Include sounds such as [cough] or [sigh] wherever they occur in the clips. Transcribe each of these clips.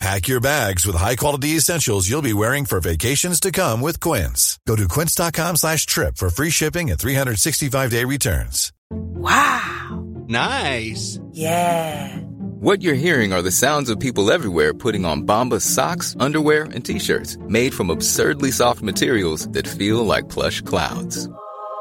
Pack your bags with high-quality essentials you'll be wearing for vacations to come with Quince. Go to quince.com slash trip for free shipping and 365-day returns. Wow. Nice. Yeah. What you're hearing are the sounds of people everywhere putting on Bombas socks, underwear, and t-shirts made from absurdly soft materials that feel like plush clouds.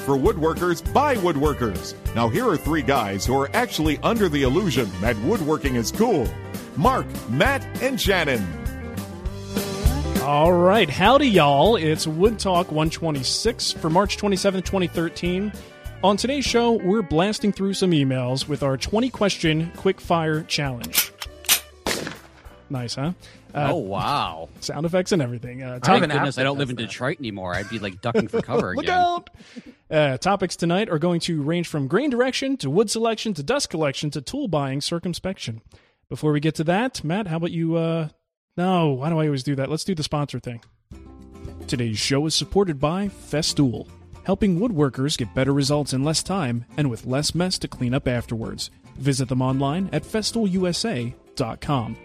for woodworkers by woodworkers. Now, here are three guys who are actually under the illusion that woodworking is cool Mark, Matt, and Shannon. All right, howdy, y'all. It's Wood Talk 126 for March 27, 2013. On today's show, we're blasting through some emails with our 20 question quick fire challenge. Nice, huh? Uh, oh wow! [laughs] Sound effects and everything. Uh, Thank goodness I don't live in Detroit anymore. I'd be like ducking for cover [laughs] Look again. out! Uh, topics tonight are going to range from grain direction to wood selection to dust collection to tool buying circumspection. Before we get to that, Matt, how about you? Uh, no, why do I always do that? Let's do the sponsor thing. Today's show is supported by Festool, helping woodworkers get better results in less time and with less mess to clean up afterwards. Visit them online at festoolusa.com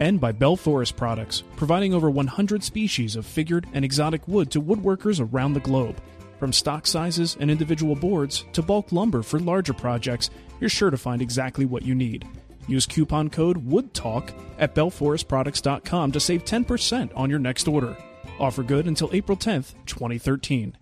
and by Bell Forest Products, providing over 100 species of figured and exotic wood to woodworkers around the globe. From stock sizes and individual boards to bulk lumber for larger projects, you're sure to find exactly what you need. Use coupon code WOODTALK at bellforestproducts.com to save 10% on your next order. Offer good until April 10th, 2013.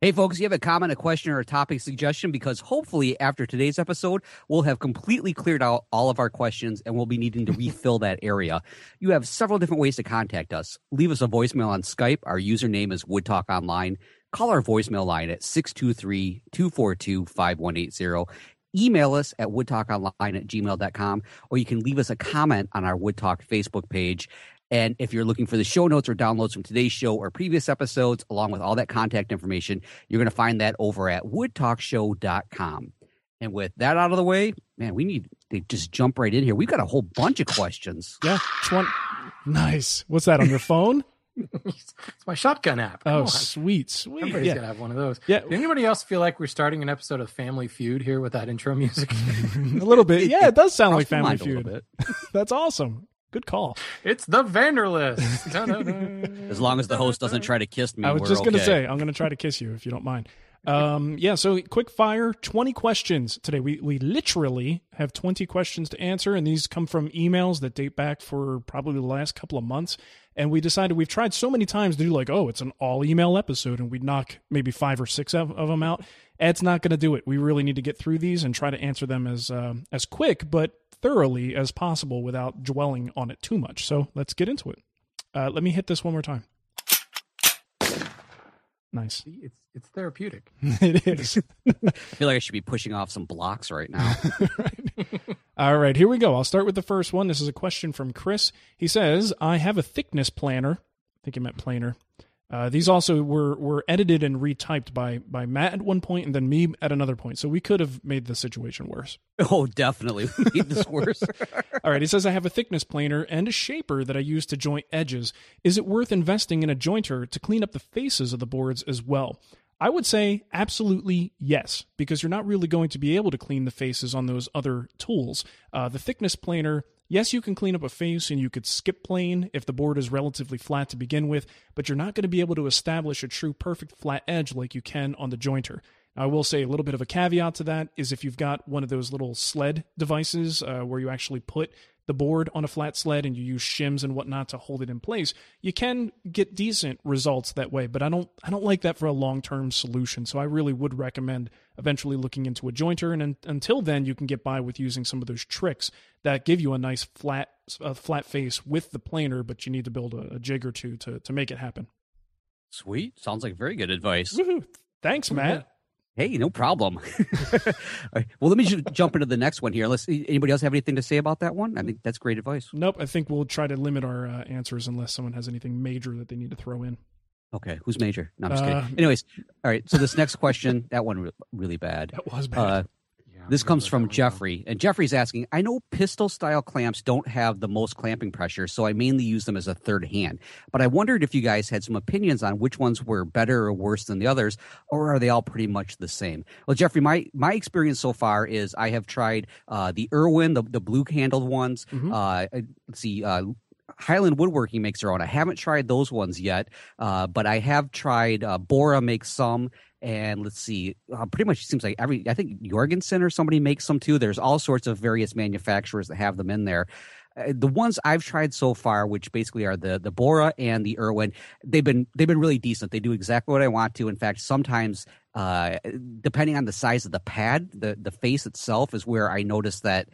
Hey, folks, you have a comment, a question, or a topic suggestion? Because hopefully, after today's episode, we'll have completely cleared out all of our questions and we'll be needing to [laughs] refill that area. You have several different ways to contact us. Leave us a voicemail on Skype. Our username is Wood Talk Online. Call our voicemail line at 623 242 5180. Email us at woodtalkonline at gmail.com, or you can leave us a comment on our Wood Talk Facebook page. And if you're looking for the show notes or downloads from today's show or previous episodes, along with all that contact information, you're going to find that over at woodtalkshow.com. And with that out of the way, man, we need to just jump right in here. We've got a whole bunch of questions. Yeah, one? Nice. What's that on your [laughs] phone? [laughs] it's my shotgun app. Come Oh, on. sweet, sweet. Everybody's Yeah. gonna have one of those. Yeah. Did anybody else feel like we're starting an episode of Family Feud here with that intro music? [laughs] a little bit. Yeah, it does sound like Family mind a little Feud. bit. [laughs] That's awesome. Good call. it's the Vanderlist. As long as the host doesn't try to kiss me, I was we're just going to okay. say, I'm going to try to kiss you if you don't mind. Um, yeah, so quick fire, 20 questions today. We, we literally have 20 questions to answer, and these come from emails that date back for probably the last couple of months. And we decided we've tried so many times to do like, oh, it's an all email episode, and we'd knock maybe five or six of, of them out. Ed's not going to do it. We really need to get through these and try to answer them as um, as quick but thoroughly as possible without dwelling on it too much. So let's get into it. Uh, let me hit this one more time. Nice. See, it's it's therapeutic. [laughs] it is. [laughs] I feel like I should be pushing off some blocks right now. [laughs] All right, here we go. I'll start with the first one. This is a question from Chris. He says, I have a thickness planner. I think he meant planer. Uh, these also were, were edited and retyped by, by Matt at one point and then me at another point. So we could have made the situation worse. oh, definitely. We made this [laughs] worse. All right, he says, I have a thickness planer and a shaper that I use to joint edges. Is it worth investing in a jointer to clean up the faces of the boards as well? I would say absolutely yes, because you're not really going to be able to clean the faces on those other tools. Uh, the thickness planer, yes, you can clean up a face and you could skip plane if the board is relatively flat to begin with, but you're not going to be able to establish a true perfect flat edge like you can on the jointer. I will say a little bit of a caveat to that is if you've got one of those little sled devices uh, where you actually put the board on a flat sled and you use shims and whatnot to hold it in place, you can get decent results that way. But I don't I don't like that for a long term solution. So I really would recommend eventually looking into a jointer. And un- until then, you can get by with using some of those tricks that give you a nice flat a flat face with the planer, but you need to build a, a jig or two to to make it happen. Sweet. Sounds like very good advice. Woo-hoo. Thanks, Matt. Hey, no problem. [laughs] well, let me just jump into the next one here. Unless anybody else have anything to say about that one, I think that's great advice. Nope. I think we'll try to limit our uh, answers unless someone has anything major that they need to throw in. Okay, who's major? No, I'm just Uh, kidding. Anyways, all right. So this next question, that one re- really bad. [laughs] That was bad. Uh, this comes from. Jeffrey, and Jeffrey's asking, I know pistol style clamps don't have the most clamping pressure, so I mainly use them as a third hand. But I wondered if you guys had some opinions on which ones were better or worse than the others, or are they all pretty much the same? Well, Jeffrey, my, my experience so far is I have tried uh, the Irwin, the, the blue handled ones. Mhm. Uh, let's see, uh, Highland Woodworking makes their own. I haven't tried those ones yet, uh, but I have tried. Uh, Bora makes some, and let's see, uh, pretty much it seems like every. I think Jorgensen or somebody makes some too. There's all sorts of various manufacturers that have them in there. Uh, the ones I've tried so far, which basically are the the Bora and the Irwin, they've been they've been really decent. They do exactly what I want to. In fact, sometimes uh, depending on the size of the pad, the the face itself is where I notice that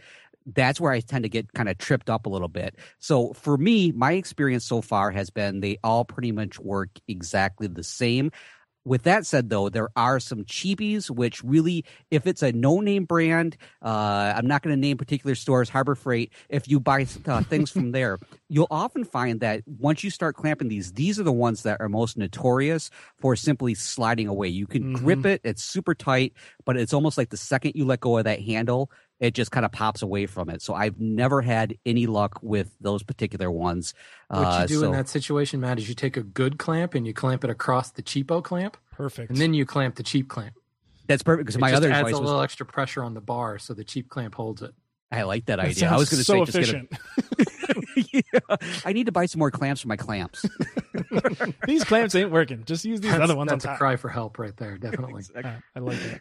that's where I tend to get kind of tripped up a little bit. So for me, my experience so far has been they all pretty much work exactly the same. With that said, though, there are some cheapies which really, if it's a no-name brand, uh, I'm not going to name particular stores, Harbor Freight. If you buy uh, things from [laughs] there, you'll often find that once you start clamping these, these are the ones that are most notorious for simply sliding away. You can grip it; it's super tight, but it's almost like the second you let go of that handle, it just kind of pops away from it. So I've never had any luck with those particular ones. What you Uh, do so- in that situation, Matt, is you take a good clamp and you clamp it across the cheapo clamp, Perfect. and then you clamp the cheap clamp. That's perfect because It my just other adds advice a was little extra pressure on the bar, so the cheap clamp holds it. I like that That idea. I was going to sounds say so just get efficient. a, [laughs] [laughs] yeah, I need to buy some more clamps for my clamps. [laughs] These clamps ain't working. Just use these That's, other ones on that's a cry for help right there, definitely. Uh, I like that.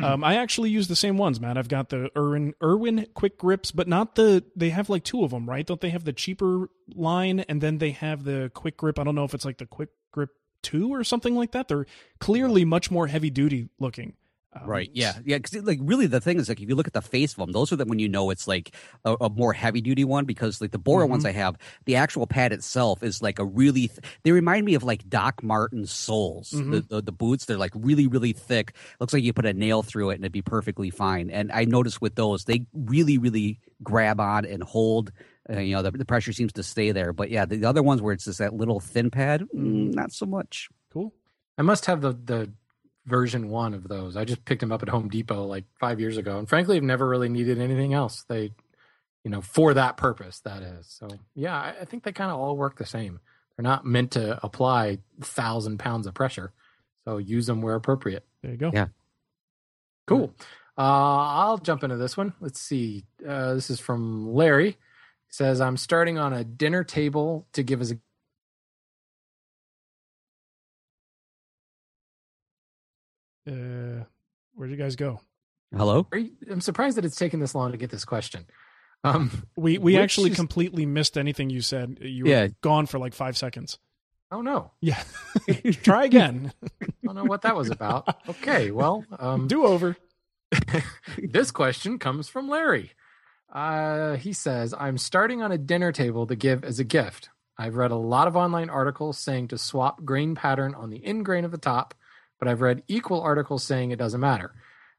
Um, I actually use the same ones, man. I've got the Irwin Irwin quick grips, but not the. They have like two of them, right? Don't they have the cheaper line, and then they have the quick grip? I don't know if it's like the quick grip two or something like that. They're clearly much more heavy duty looking. Um, Right. Yeah. Yeah. Because like really, the thing is like if you look at the face of them, those are the when you know it's like a, a more heavy duty one because like the Bora ones I have, the actual pad itself is like a really. Th- they remind me of like Doc Martens soles. The, the the boots they're like really really thick. Looks like you put a nail through it and it'd be perfectly fine. And I noticed with those they really really grab on and hold. Uh, you know the, the pressure seems to stay there. But yeah, the other ones where it's just that little thin pad, mm, not so much. Cool. I must have the the version one of those. I just picked them up at Home Depot like five years ago, and frankly, I've never really needed anything else. They, you know, for that purpose, that is. So yeah, I, I think they kind of all work the same. They're not meant to apply thousand pounds of pressure, so use them where appropriate. There you go. Yeah. Cool. Uh, I'll jump into this one. Let's see. Uh, this is from Larry. He says, I'm starting on a dinner table to give as a Uh, where'd you guys go? Hello. Are you- I'm surprised that it's taken this long to get this question. Um, We we Which actually is- completely missed anything you said. You were Yeah. gone for like five seconds. oh no, Yeah. [laughs] Try again. I don't know what that was about. Okay, well, um, Do over. [laughs] this question comes from Larry. Uh, he says, I'm starting on a dinner table to give as a gift. I've read a lot of online articles saying to swap grain pattern on the end grain of the top, but I've read equal articles saying it doesn't matter.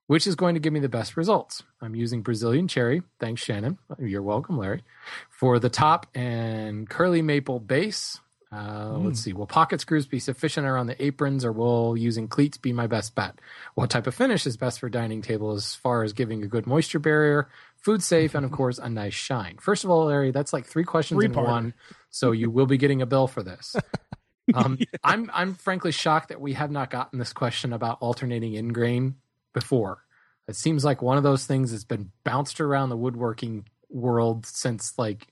Which is going to give me the best results? I'm using Brazilian cherry. Thanks, Shannon. You're welcome, Larry. For the top and curly maple base. Uh, Let's see. Will pocket screws be sufficient around the aprons, or will using cleats be my best bet? What type of finish is best for dining table as far as giving a good moisture barrier, food safe, and of [laughs] course a nice shine? First of all, Larry, that's like three questions in Three-parter. one, so you will be getting a bill for this. [laughs] Um, [laughs] I'm I'm frankly shocked that we have not gotten this question about alternating in grain before. It seems like one of those things that's been bounced around the woodworking world since like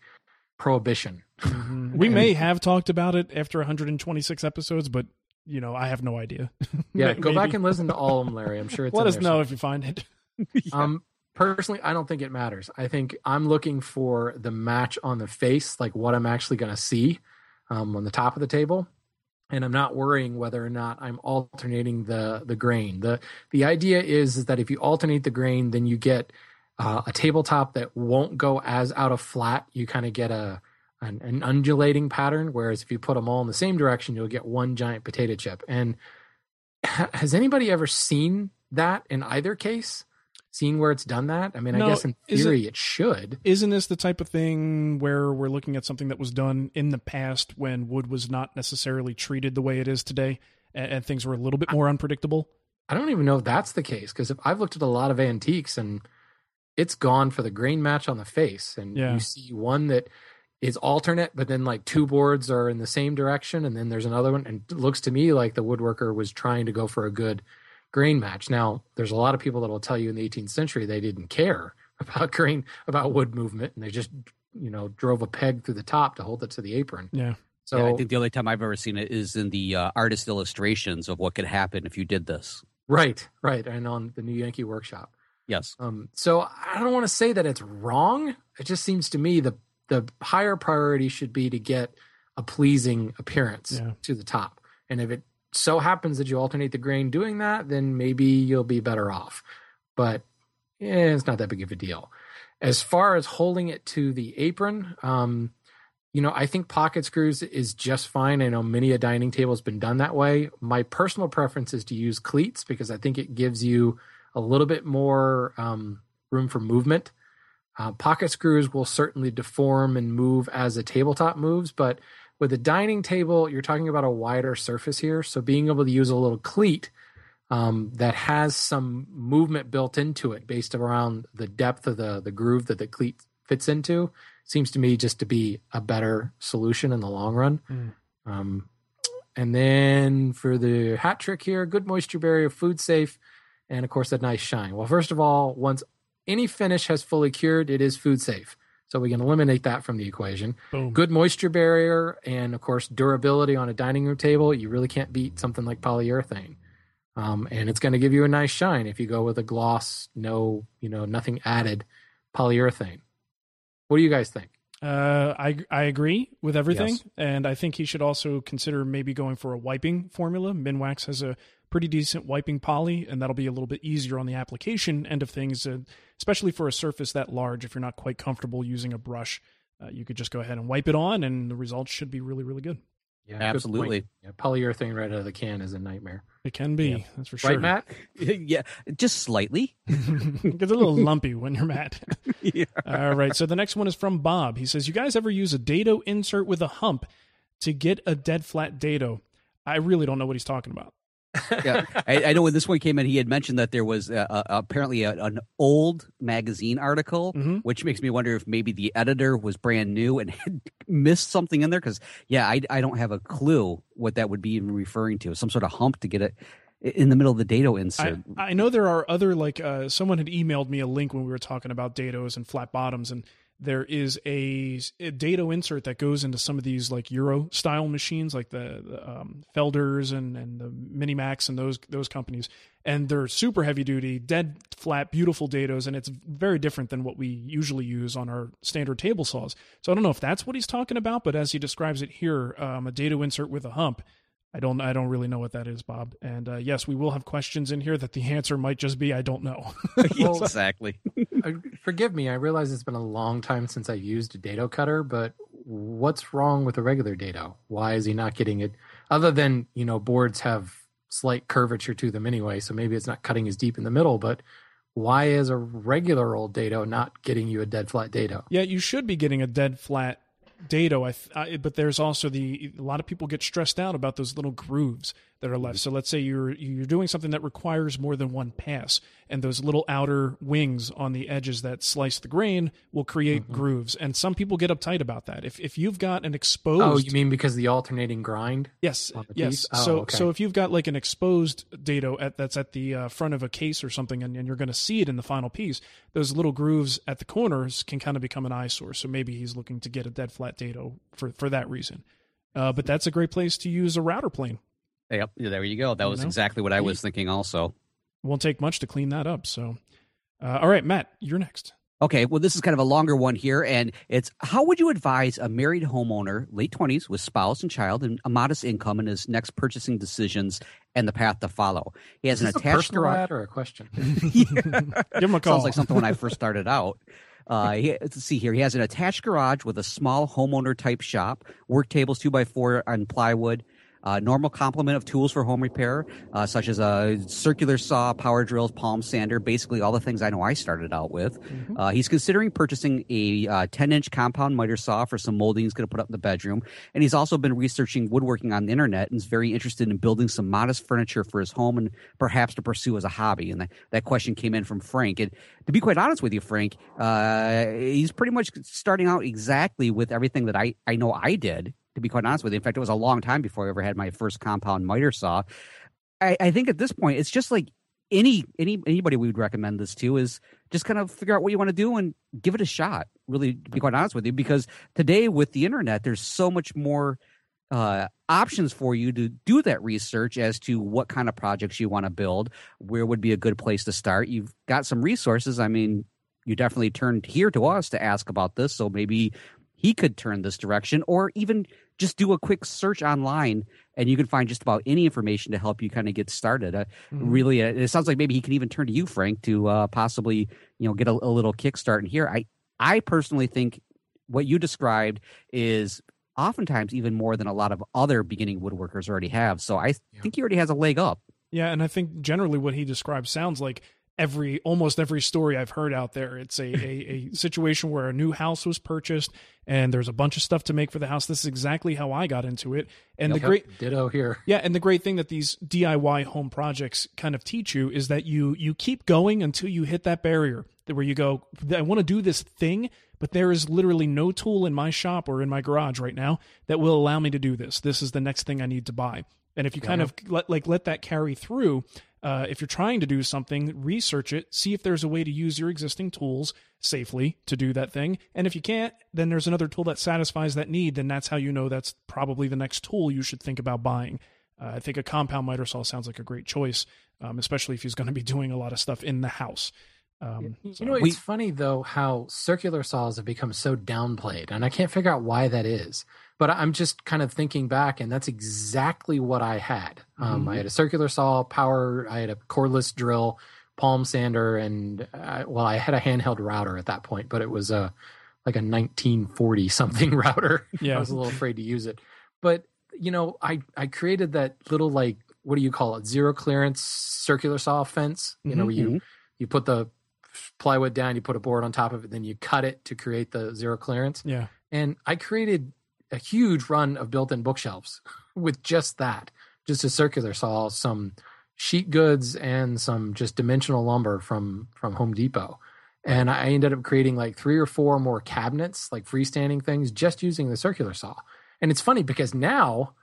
prohibition. Mm-hmm. We may have talked about it after 126 episodes, but you know, I have no idea. [laughs] Yeah, go back and listen to all of them, Larry. I'm sure it's let us know somewhere. if you find it. [laughs] Um, personally, I don't think it matters. I think I'm looking for the match on the face, like what I'm actually going to see um, on the top of the table, and I'm not worrying whether or not I'm alternating the the grain. the The idea is, is that if you alternate the grain, then you get uh, a tabletop that won't go as out of flat. You kind of get a an, an undulating pattern. Whereas if you put them all in the same direction, you'll get one giant potato chip. And ha- has anybody ever seen that in either case? Seen where it's done that? I mean, No, I guess in is it- theory it, should. Isn't this the type of thing where we're looking at something that was done in the past when wood was not necessarily treated the way it is today and, and things were a little bit more unpredictable? I don't even know if that's the case because if I've looked at a lot of antiques and it's gone for the grain match on the face, and Yeah. you see one that is alternate, but then like two boards are in the same direction, and then there's another one, and it looks to me like the woodworker was trying to go for a good grain match. Now, there's a lot of people that will tell you in the 18th century they didn't care [laughs] about grain, about wood movement, and they just you know drove a peg through the top to hold it to the apron. Yeah. So yeah, I think the only time I've ever seen it is in the uh, artist illustrations of what could happen if you did this. right, right, and on the New Yankee Workshop. Yes. Um, so I don't want to say that it's wrong. It just seems to me the the higher priority should be to get a pleasing appearance Yeah. to the top. And if it so happens that you alternate the grain doing that, then maybe you'll be better off. But eh, it's not that big of a deal. As far as holding it to the apron, um, you know, I think pocket screws is just fine. I know many a dining table has been done that way. My personal preference is to use cleats because I think it gives you a little bit more um, room for movement. Uh, pocket screws will certainly deform and move as a tabletop moves, but with a dining table, you're talking about a wider surface here. So being able to use a little cleat um, that has some movement built into it based around the depth of the, the groove that the cleat fits into seems to me just to be a better solution in the long run. Mm. Um, and then for the hat trick here, good moisture barrier, food safe, and of course, a nice shine. Well, first of all, once any finish has fully cured, it is food safe. So we can eliminate that from the equation. Boom. Good moisture barrier and, of course, durability on a dining room table. You really can't beat something like polyurethane. Um, and it's going to give you a nice shine if you go with a gloss, no, you know, nothing added polyurethane. What do you guys think? Uh, I I agree with everything, Yes. and I think he should also consider maybe going for a wiping formula. Minwax has a pretty decent wiping poly, and that'll be a little bit easier on the application end of things, uh, especially for a surface that large. If you're not quite comfortable using a brush, uh, you could just go ahead and wipe it on, and the results should be really really good. Yeah, Absolutely. point. Yeah, polyurethane right out of the can is a nightmare. It can be, Yeah. that's for sure. Right, Matt? [laughs] [laughs] yeah, just slightly. it gets a little [laughs] lumpy when you're mad. yeah. All right. So the next one is from Bob. He says, You guys ever use a dado insert with a hump to get a dead flat dado? I really don't know what he's talking about. Yeah. I, I know when this one came in, he had mentioned that there was uh, uh, apparently a, an old magazine article, Mhm. which makes me wonder if maybe the editor was brand new and [laughs] had missed something in there. Because yeah, I, I don't have a clue what that would be even referring to. Some sort of hump to get it in the middle of the dado insert. I, I know there are other, like, uh, someone had emailed me a link when we were talking about dados and flat bottoms, and there is a, a dado insert that goes into some of these, like, Euro style machines, like the, the um, Felders and, and the Minimax and those, those companies. And they're super heavy duty, dead flat, beautiful dados, and it's very different than what we usually use on our standard table saws. So I don't know if that's what he's talking about, but as he describes it here, um, a dado insert with a hump, I don't I don't really know what that is, Bob. And uh, yes, we will have questions in here that the answer might just be I don't know. [laughs] [laughs] Well, exactly. Uh, Forgive me, I realize it's been a long time since I used a dado cutter, but what's wrong with a regular dado? Why is he not getting it? Other than, you know, boards have slight curvature to them anyway, so maybe it's not cutting as deep in the middle, but why is a regular old dado not getting you a dead flat dado? yeah, you should be getting a dead flat dado. I, th- I but there's also the a lot of people get stressed out about those little grooves. That are left. So let's say you're you're doing something that requires more than one pass, and those little outer wings on the edges that slice the grain will create Mm-hmm. grooves. And some people get uptight about that. If if you've got an exposed Oh, you mean because the alternating grind? Yes. Yes. Oh, so okay. so if you've got like an exposed dado at, that's at the uh, front of a case or something, and, and you're going to see it in the final piece, those little grooves at the corners can kind of become an eyesore. So maybe he's looking to get a dead flat dado for for that reason. Uh, but that's a great place to use a router plane. Yep, there you go. That You was know? exactly what I was thinking. Also, Won't take much to clean that up. So, uh, all right, Matt, you're next. Okay, well, this is kind of a longer one here, and it's how would you advise a married homeowner, late 20s, with spouse and child, and a modest income in his next purchasing decisions and the path to follow? He has Is an this a attached personal garage. or a question? [laughs] [laughs] Give him a call. Sounds like something when I first [laughs] started out. Uh, he, let's see here. He has an attached garage with a small homeowner type shop, work tables two by four on plywood, uh, normal complement of tools for home repair, uh, such as a circular saw, power drills, palm sander, basically all the things I know I started out with. Uh, he's considering purchasing a uh, 10 inch compound miter saw for some molding he's going to put up in the bedroom. And he's also been researching woodworking on the internet and is very interested in building some modest furniture for his home and perhaps to pursue as a hobby. And that, that question came in from Frank. And to be quite honest with you, Frank, uh, he's pretty much starting out exactly with everything that I, I know I did. To be quite honest with you, in fact, it was a long time before I ever had my first compound miter saw. I, I think at this point, it's just like any any anybody we would recommend this to is just kind of figure out what you want to do and give it a shot. Really, to be quite honest with you, because today with the internet, there's so much more uh, options for you to do that research as to what kind of projects you want to build. Where would be a good place to start? You've got some resources. I mean, you definitely turned here to us to ask about this, so maybe he could turn this direction, or even just do a quick search online and you can find just about any information to help you kind of get started. Uh, Really, uh, it sounds like maybe he can even turn to you, Frank, to uh, possibly you know get a, a little kickstart in here. I I personally think what you described is oftentimes even more than a lot of other beginning woodworkers already have. So I think he already has a leg up. Yeah, and I think generally what he describes sounds like every almost every story I've heard out there. It's a, a, a [laughs] situation where a new house was purchased and there's a bunch of stuff to make for the house. This is exactly how I got into it. And the great ditto here. yeah, and the great thing that these DIY home projects kind of teach you is that you you keep going until you hit that barrier where you go, I want to do this thing, but there is literally no tool in my shop or in my garage right now that will allow me to do this. This is the next thing I need to buy. And if you kind of let like let that carry through, uh, if you're trying to do something, research it, see if there's a way to use your existing tools safely to do that thing. And if you can't, then there's another tool that satisfies that need. Then that's how you know that's probably the next tool you should think about buying. Uh, I think a compound miter saw sounds like a great choice, um, especially if he's going to be [laughs] doing a lot of stuff in the house. Um, You know, it's funny though how circular saws have become so downplayed, and I can't figure out why that is. But I'm just kind of thinking back, and that's exactly what I had. Um, I had a circular saw, power. I had a cordless drill, palm sander, and uh, well, I had a handheld router at that point, but it was a like a 1940 [laughs] something router. Yeah. I was a little afraid to use it, but you know, I I created that little like what do you call it? Zero clearance circular saw fence. You know, where you you put the plywood down, you put a board on top of it, then you cut it to create the zero clearance. yeah. And I created a huge run of built-in bookshelves [laughs] with just that, just a circular saw, some sheet goods, and some just dimensional lumber from from Home Depot. And I ended up creating like three or four more cabinets, like freestanding things, just using the circular saw. And it's funny because now,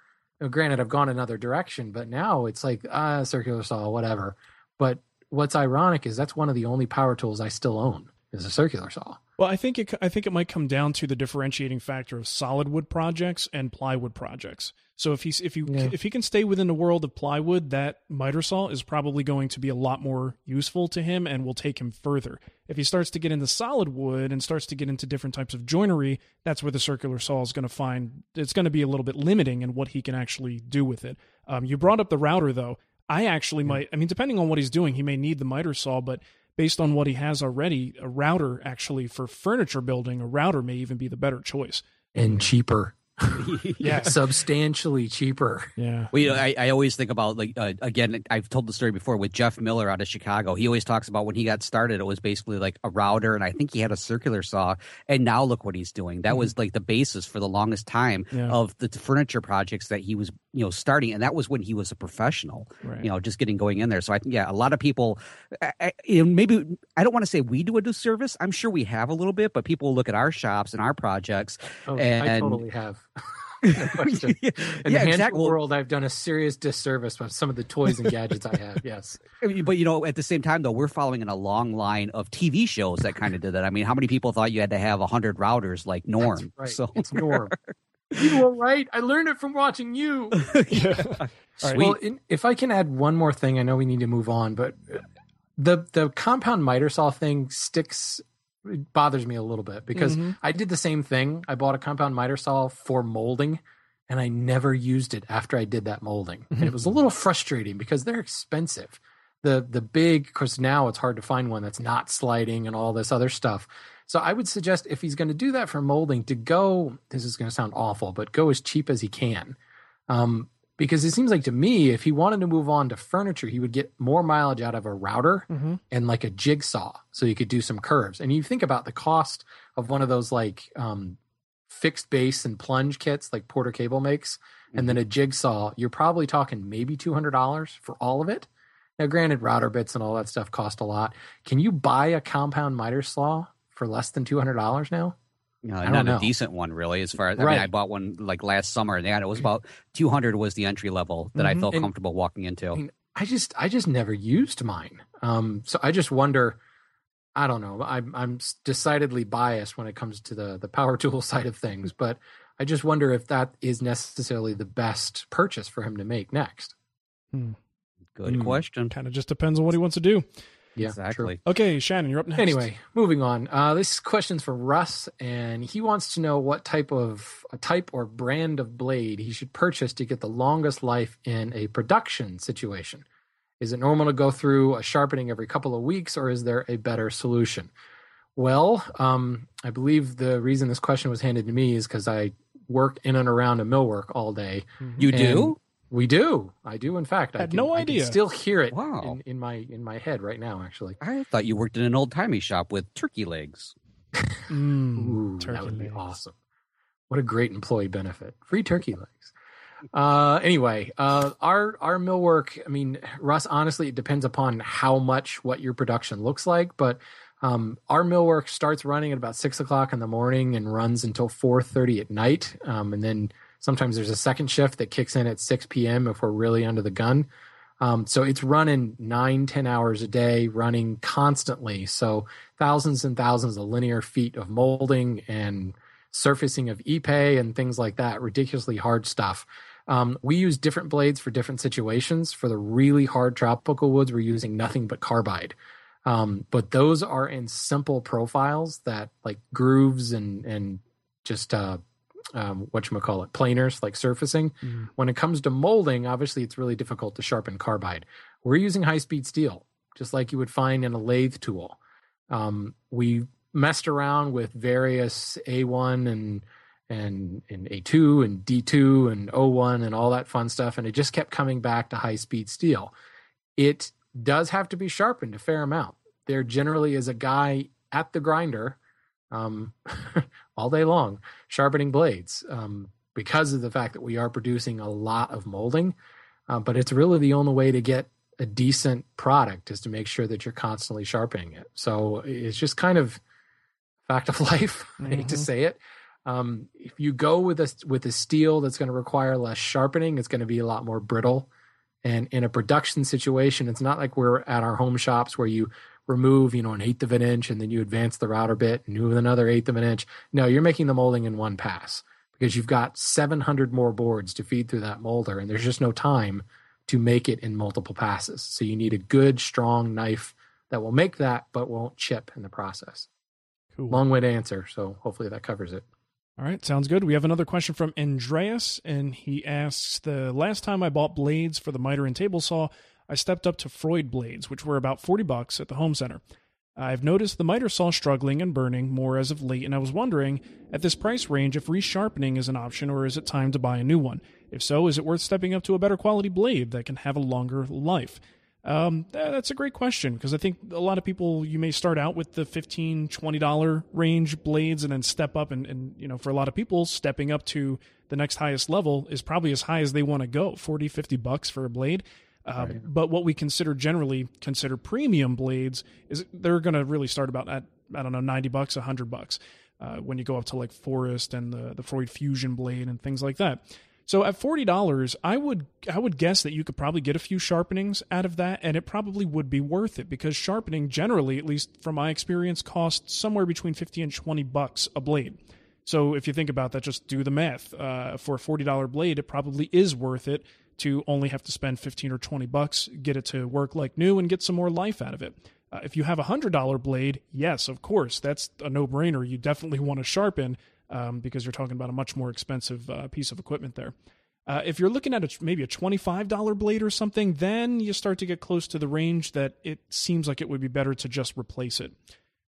granted, I've gone another direction, but now it's like ah, circular saw, whatever. But what's ironic is that's one of the only power tools I still own is a circular saw. Well, I think it, I think it might come down to the differentiating factor of solid wood projects and plywood projects. So if he's if you Yeah. if he can stay within the world of plywood, that miter saw is probably going to be a lot more useful to him and will take him further. If he starts to get into solid wood and starts to get into different types of joinery, that's where the circular saw is going to find it's going to be a little bit limiting in what he can actually do with it. Um, you brought up the router though. I actually might. I mean, depending on what he's doing, he may need the miter saw, but based on what he has already, a router actually for furniture building, a router may even be the better choice. And cheaper. [laughs] Yeah. Substantially cheaper. Yeah. Well, you know, I, I always think about like uh, again. I've told the story before with Jeff Miller out of Chicago. He always talks about when he got started, it was basically like a router, and I think he had a circular saw. And now look what he's doing. That was like the basis for the longest time Yeah. of the furniture projects that he was you know starting and that was when he was a professional Right. you know just getting going in there so i think yeah a lot of people I, I- you know, maybe i don't want to say we do a disservice i'm sure we have a little bit but people look at our shops and our projects Oh, I and totally have. [laughs] No question. yeah, In the handful exactly world, I've done a serious disservice with some of the toys and gadgets I have. Yes. [laughs] but you know at the same time though we're following in a long line of tv shows that kind of did that i mean how many people thought you had to have 100 routers like norm right. so It's Norm. [laughs] you were right. I learned it from watching you. [laughs] yeah. All right. Well, in, if I can add one more thing, I know we need to move on, but uh, the the compound miter saw thing sticks it bothers me a little bit because Mhm. I did the same thing. I bought a compound miter saw for molding, and I never used it after I did that molding, and it was a little frustrating because they're expensive. The the big, because now it's hard to find one that's not sliding and all this other stuff. So I would suggest if he's going to do that for molding, to go. This is going to sound awful, but go as cheap as he can. Um, because it seems like to me, if he wanted to move on to furniture, he would get more mileage out of a router Mhm. and like a jigsaw, so you could do some curves. And you think about the cost of one of those like um, fixed base and plunge kits, like Porter Cable makes, and then a jigsaw. You're probably talking maybe two hundred dollars for all of it. Now, granted, router bits and all that stuff cost a lot. Can you buy a compound miter saw for less than two hundred dollars now? you know, I don't know. a decent one really as far as I mean I bought one like last summer and yeah, it was about 200 was the entry level that I Mhm. felt And- comfortable walking into. I mean, I just I just never used mine. Um, so I just wonder. I don't know. I'm I'm decidedly biased when it comes to the the power [laughs] tool side of things, but I just wonder if that is necessarily the best purchase for him to make next. Hmm. Good Mm. question. Kind of just depends on what he wants to do. Yeah, exactly. Okay, Shannon, you're up next. Anyway, moving on. Uh, this question's for Russ, and he wants to know what type of a type or brand of blade he should purchase to get the longest life in a production situation. Is it normal to go through a sharpening every couple of weeks, or is there a better solution? Well, um, I believe the reason this question was handed to me is because I work in and around a millwork all day. You And do? We do. I do. In fact, I Had can, no I can idea. still hear it Wow. in, in my in my head right now. Actually, I thought you worked in an old timey shop with turkey legs. [laughs] Mm, Ooh, turkey that would be awesome. What a great employee benefit. Free turkey legs. Uh, anyway, uh, our our millwork. I mean, Russ. Honestly, it depends upon how much what your production looks like. But um, our millwork starts running at about six o'clock in the morning and runs until four thirty at night. Um, and then sometimes there's a second shift that kicks in at six p.m. if we're really under the gun. Um, so it's running nine, ten hours a day, running constantly. So thousands and thousands of linear feet of molding and surfacing of ipe and things like that. Ridiculously hard stuff. Um, we use different blades for different situations. For the really hard tropical woods, we're using nothing but carbide. Um, but those are in simple profiles that like grooves and and just uh, um, what you call it planers like surfacing. Mhm. When it comes to molding, obviously it's really difficult to sharpen carbide. We're using high speed steel, just like you would find in a lathe tool. Um, we messed around with various A1 and and and A2 and D2 and O1 and all that fun stuff, and it just kept coming back to high speed steel. It does have to be sharpened a fair amount. There generally is a guy at the grinder um, [laughs] all day long sharpening blades um, because of the fact that we are producing a lot of molding. Uh, but it's really the only way to get a decent product is to make sure that you're constantly sharpening it. So it's just kind of fact of [laughs] life. I hate to Mhm. say it. Um, if you go with a with a steel that's going to require less sharpening, it's going to be a lot more brittle. And in a production situation, it's not like we're at our home shops where you remove, you know, an eighth of an inch and then you advance the router bit and move another eighth of an inch. No, you're making the molding in one pass because you've got 700 more boards to feed through that molder and there's just no time to make it in multiple passes. So you need a good, strong knife that will make that but won't chip in the process. Cool. Long way to answer. So hopefully that covers it. All right, sounds good. We have another question from Andreas, and he asks The last time I bought blades for the miter and table saw, I stepped up to Freud blades, which were about 40 bucks at the home center. I've noticed the miter saw struggling and burning more as of late, and I was wondering, at this price range, if resharpening is an option or is it time to buy a new one? If so, is it worth stepping up to a better quality blade that can have a longer life? Um, that's a great question because I think a lot of people you may start out with the 15 20 dollar range blades and then step up and, and you know for a lot of people stepping up to the next highest level is probably as high as they want to go 40 50 bucks for a blade uh, right. but what we consider generally consider premium blades is they're going to really start about at I don't know 90 bucks 100 bucks uh, when you go up to like Forrest and the the Freud Fusion blade and things like that. So at forty dollars, I would I would guess that you could probably get a few sharpenings out of that, and it probably would be worth it because sharpening generally, at least from my experience, costs somewhere between fifty and twenty bucks a blade. So if you think about that, just do the math. Uh, for a forty dollar blade, it probably is worth it to only have to spend fifteen or twenty bucks, get it to work like new, and get some more life out of it. Uh, if you have a hundred dollar blade, yes, of course, that's a no brainer. You definitely want to sharpen um, because you're talking about a much more expensive uh, piece of equipment there. Uh, if you're looking at a, maybe a $25 blade or something, then you start to get close to the range that it seems like it would be better to just replace it.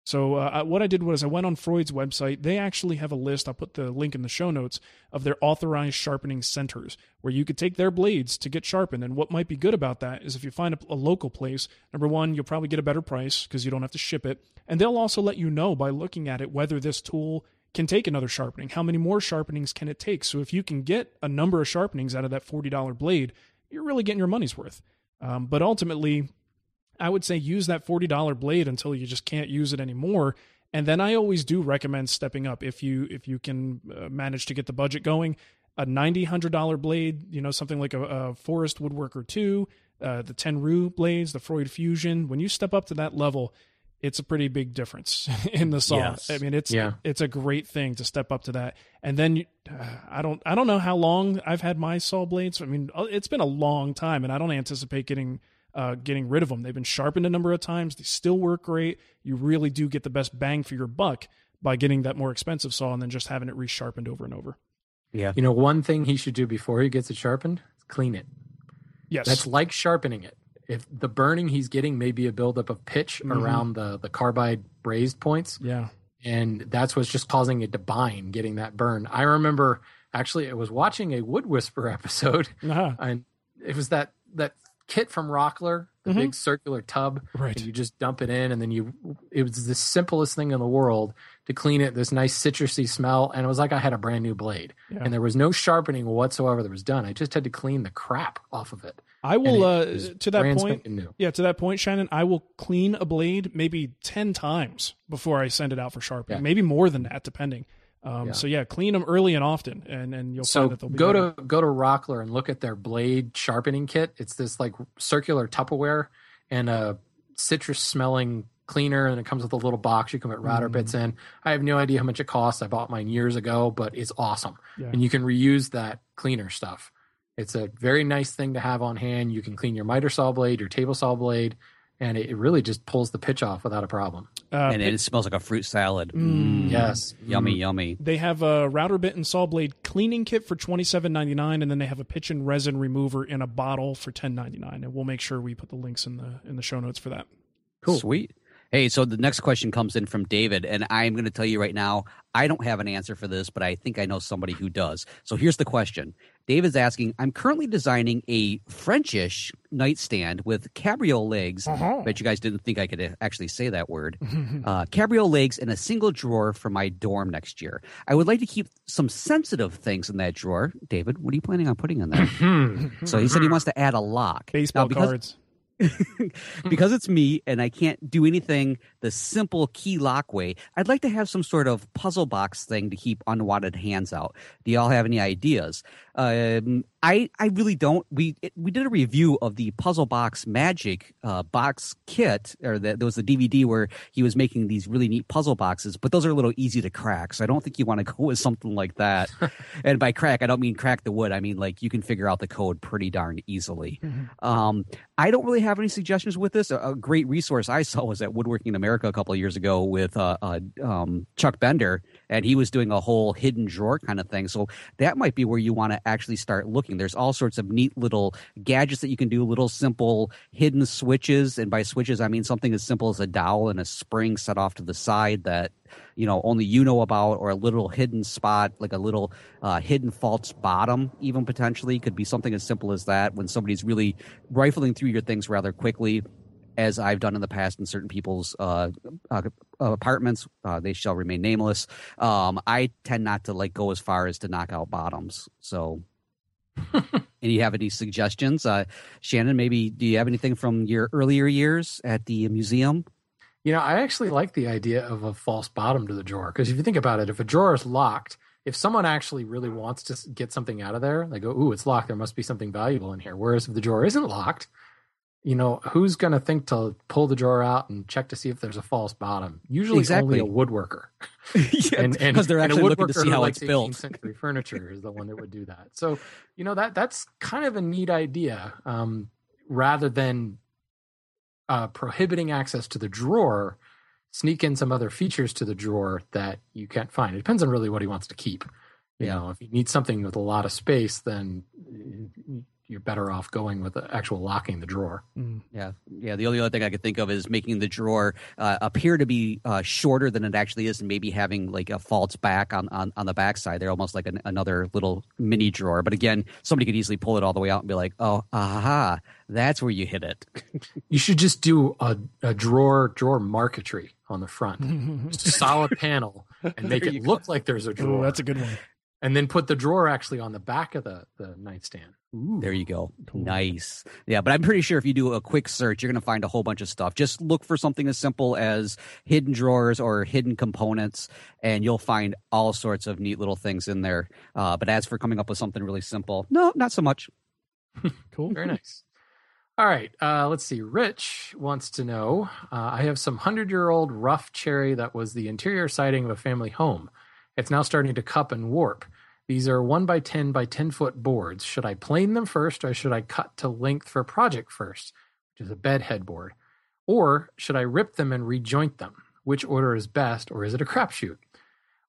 So uh, what I did was I went on Freud's website. They actually have a list. I'll put the link in the show notes of their authorized sharpening centers where you could take their blades to get sharpened. And what might be good about that is if you find a, a local place, number one, you'll probably get a better price because you don't have to ship it. And they'll also let you know by looking at it whether this tool can take another sharpening. How many more sharpenings can it take? So if you can get a number of sharpenings out of that $40 blade, you're really getting your money's worth. Um, but ultimately, I would say use that $40 blade until you just can't use it anymore. And then I always do recommend stepping up if you if you can uh, manage to get the budget going. A ninety hundred dollar blade, you know, something like a, a Forrest Woodworker two, uh, the Tenryu blades, the Freud Fusion. When you step up to that level, it's a pretty big difference [laughs] in the saw. Yes. I mean, it's yeah. it's a great thing to step up to that. And then uh, I don't I don't know how long I've had my saw blades. I mean, uh, it's been a long time, and I don't anticipate getting uh, getting rid of them. They've been sharpened a number of times. They still work great. You really do get the best bang for your buck by getting that more expensive saw and then just having it resharpened over and over. Yeah. You know, one thing he should do before he gets it sharpened, clean it. Yes. That's like sharpening it if the burning he's getting may be a buildup of pitch mm-hmm. around the the carbide brazed points. Yeah. And that's what's just causing it to bind, getting that burn. I remember actually I was watching a Wood Whisperer [laughs] episode uh-huh. and it was that that kit from Rockler, the mm-hmm. big circular tub. Right. And you just dump it in and then you it was the simplest thing in the world to clean it, this nice citrusy smell, and it was like I had a brand new blade. Yeah. And there was no sharpening whatsoever that was done. I just had to clean the crap off of it. I will uh, to that point. Yeah, to that point, Shannon, I will clean a blade maybe ten times before I send it out for sharpening. Yeah. Maybe more than that, depending. Um, yeah. So yeah, clean them early and often, and and you'll so find that they'll be go better. to go to Rockler and look at their blade sharpening kit. It's this like circular Tupperware and a citrus smelling cleaner, and it comes with a little box you can put router mm. bits in. I have no idea how much it costs. I bought mine years ago, but it's awesome, yeah. and you can reuse that cleaner stuff. It's a very nice thing to have on hand. You can clean your miter saw blade, your table saw blade, and it, really just pulls the pitch off without a problem. Uh, and it, it, smells like a fruit salad. Mm, mm. Yes, yummy, mm. yummy. They have a router bit and saw blade cleaning kit for twenty seven ninety nine, and then they have a pitch and resin remover in a bottle for ten ninety nine. And we'll make sure we put the links in the in the show notes for that. Cool, sweet. Hey, so the next question comes in from David, and I'm going to tell you right now, I don't have an answer for this, but I think I know somebody who does. So here's the question David's asking I'm currently designing a Frenchish nightstand with cabriole legs. Uh-huh. Bet you guys didn't think I could uh, actually say that word. [laughs] uh, cabriole legs in a single drawer for my dorm next year. I would like to keep some sensitive things in that drawer. David, what are you planning on putting in there? [laughs] so he said he wants to add a lock. Baseball now, because, cards. [laughs] because it's me and I can't do anything the simple key lock way, I'd like to have some sort of puzzle box thing to keep unwanted hands out. Do y'all have any ideas? Um, I I really don't. We it, we did a review of the Puzzle Box Magic uh, box kit, or the, there was a DVD where he was making these really neat puzzle boxes, but those are a little easy to crack. So I don't think you want to [laughs] go with something like that. [laughs] and by crack, I don't mean crack the wood. I mean like you can figure out the code pretty darn easily. Mm-hmm. Um, I don't really have any suggestions with this. A, a great resource I saw was at Woodworking America America a couple years ago with uh, uh, um, Chuck Bender, and he was doing a whole hidden drawer kind of thing. So that might be where you want to actually start looking. There's all sorts of neat little gadgets that you can do, little simple hidden switches, and by switches I mean something as simple as a dowel and a spring set off to the side that you know only you know about, or a little hidden spot like a little uh, hidden false bottom, even potentially could be something as simple as that. When somebody's really rifling through your things rather quickly as I've done in the past in certain people's uh, uh, apartments. Uh, they shall remain nameless. Um, I tend not to like go as far as to knock out bottoms. So, [laughs] and you have any suggestions, uh, Shannon? Maybe do you have anything from your earlier years at the museum? You know, I actually like the idea of a false bottom to the drawer because if you think about it, if a drawer is locked, if someone actually really wants to get something out of there, they go, "Ooh, it's locked. There must be something valuable in here." Whereas if the drawer isn't locked, you know, who's going to think to pull the drawer out and check to see if there's a false bottom? Usually, Exactly. only a woodworker. [laughs] [laughs] yeah, and and 'cause they're actually looking to see how it's built. century [laughs] furniture is the one that would do that. So, you know that that's kind of a neat idea. Um, rather than uh, prohibiting access to the drawer, sneak in some other features to the drawer that you can't find. It depends on really what he wants to keep. You Yeah. know, if you need something with a lot of space, then you're better off going with the actual locking the drawer. Yeah, yeah. The only other thing I could think of is making the drawer uh, appear to be uh, shorter than it actually is, and maybe having like a false back on on, on the backside. They're almost like an, another little mini drawer. But again, somebody could easily pull it all the way out and be like, "Oh, aha, that's where you hit it." [laughs] You should just do a, a drawer drawer marquetry on the front, [laughs] just a solid panel, and make it you look like there's a drawer. Ooh, that's a good one. And then put the drawer actually on the back of the the nightstand. There you go. Nice. Yeah, but I'm pretty sure if you do a quick search, you're going to find a whole bunch of stuff. Just look for something as simple as hidden drawers or hidden components, and you'll find all sorts of neat little things in there. Uh, but as for coming up with something really simple, no, not so much. [laughs] Cool. Very nice. All right, uh, let's see. Rich wants to know uh, I have some 100 year old rough cherry that was the interior siding of a family home. It's now starting to cup and warp. These are 1 by 10 by 10 foot boards. Should I plane them first or should I cut to length for project first, which is a bed headboard? Or should I rip them and rejoint them? Which order is best, or is it a crapshoot?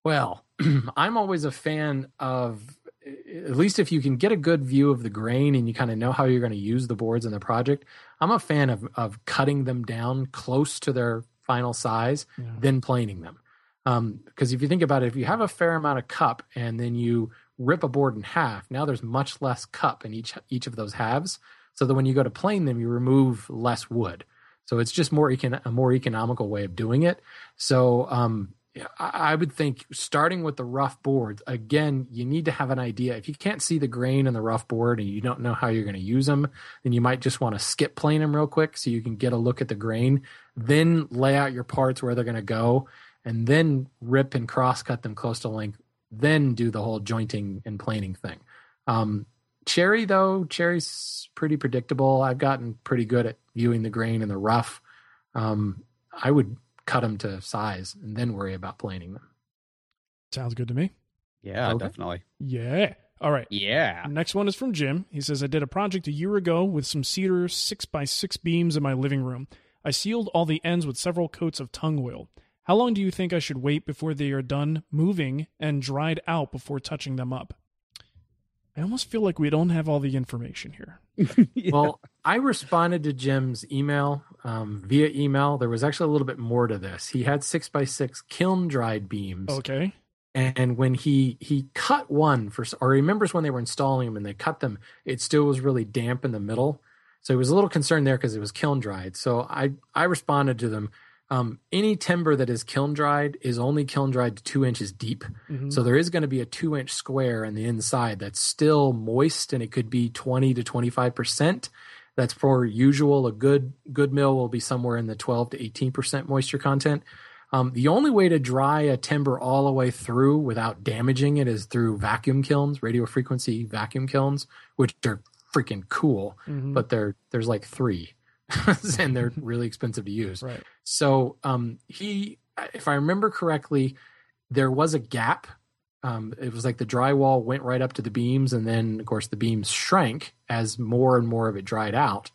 Well, [clears throat] I'm always a fan of at least if you can get a good view of the grain and you kind of know how you're going to use the boards in the project. I'm a fan of of cutting them down close to their final size, then planing them. Um, because if you think about it, if you have a fair amount of cup and then you rip a board in half, now there's much less cup in each each of those halves. So that when you go to plane them, you remove less wood. So it's just more econ- a more economical way of doing it. So um, I would think starting with the rough boards again, you need to have an idea. If you can't see the grain in the rough board and you don't know how you're going to use them, then you might just want to skip plane them real quick so you can get a look at the grain. Then lay out your parts where they're going to go, and then rip and cross cut them close to length. Then do the whole jointing and planing thing. Um, cherry though, cherry's pretty predictable. I've gotten pretty good at viewing the grain in the rough. Um, I would cut them to size and then worry about planing them. Sounds good to me. Yeah, Okay. definitely. Yeah. All right. Yeah. Next one is from Jim. He says, I did a project a year ago with some cedar six by six beams in my living room. I sealed all the ends with several coats of tung oil. How long do you think I should wait before they are done moving and dried out before touching them up? I almost feel like we don't have all the information here. [laughs] Well, I responded to Jim's email um, via email. There was actually a little bit more to this. He had six by six kiln dried beams. Okay. and when he he cut one for or he remembers when they were installing them and they cut them it still was really damp in the middle so he was a little concerned there because it was kiln dried so i i responded to them um, any timber that is kiln dried is only kiln dried to two inches deep. Mhm. so there is going to be a two inch square on the inside that's still moist and it could be 20 to 25 percent. That's for usual. A good good mill will be somewhere in the 12 to 18 percent moisture content. Um, the only way to dry a timber all the way through without damaging it is through vacuum kilns, radio frequency vacuum kilns, which are freaking cool, Mhm. but they're there's like three, [laughs] and they're really expensive to use. Right. So um, he, if I remember correctly, there was a gap. Um, it was like the drywall went right up to the beams, and then of course the beams shrank as more and more of it dried out.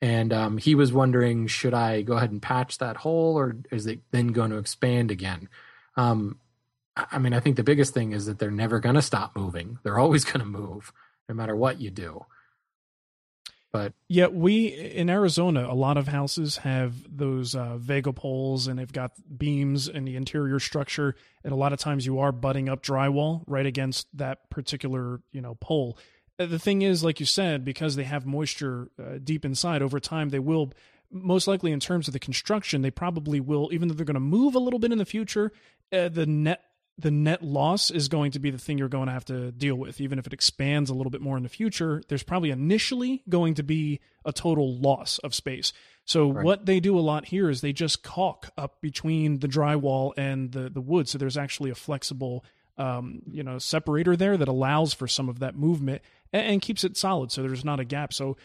and um, he was wondering should I go ahead and patch that hole or is it then going to expand again? Um, I mean, I think the biggest thing is that they're never going to stop moving. They're always going to move, no matter what you do. But yeah, we in Arizona, a lot of houses have those uh, viga poles, and they've got beams in the interior structure. And a lot of times, you are butting up drywall right against that particular you know pole. Uh, the thing is, like you said, because they have moisture uh, deep inside, over time they will most likely in terms of the construction, they probably will, even though they're going to move a little bit in the future, uh, the net the net loss is going to be the thing you're going to have to deal with. Even if it expands a little bit more in the future, there's probably initially going to be a total loss of space. So right. what they do a lot here is they just caulk up between the drywall and the the wood. So there's actually a flexible um, you know separator there that allows for some of that movement and, and keeps it solid. So there's not a gap. So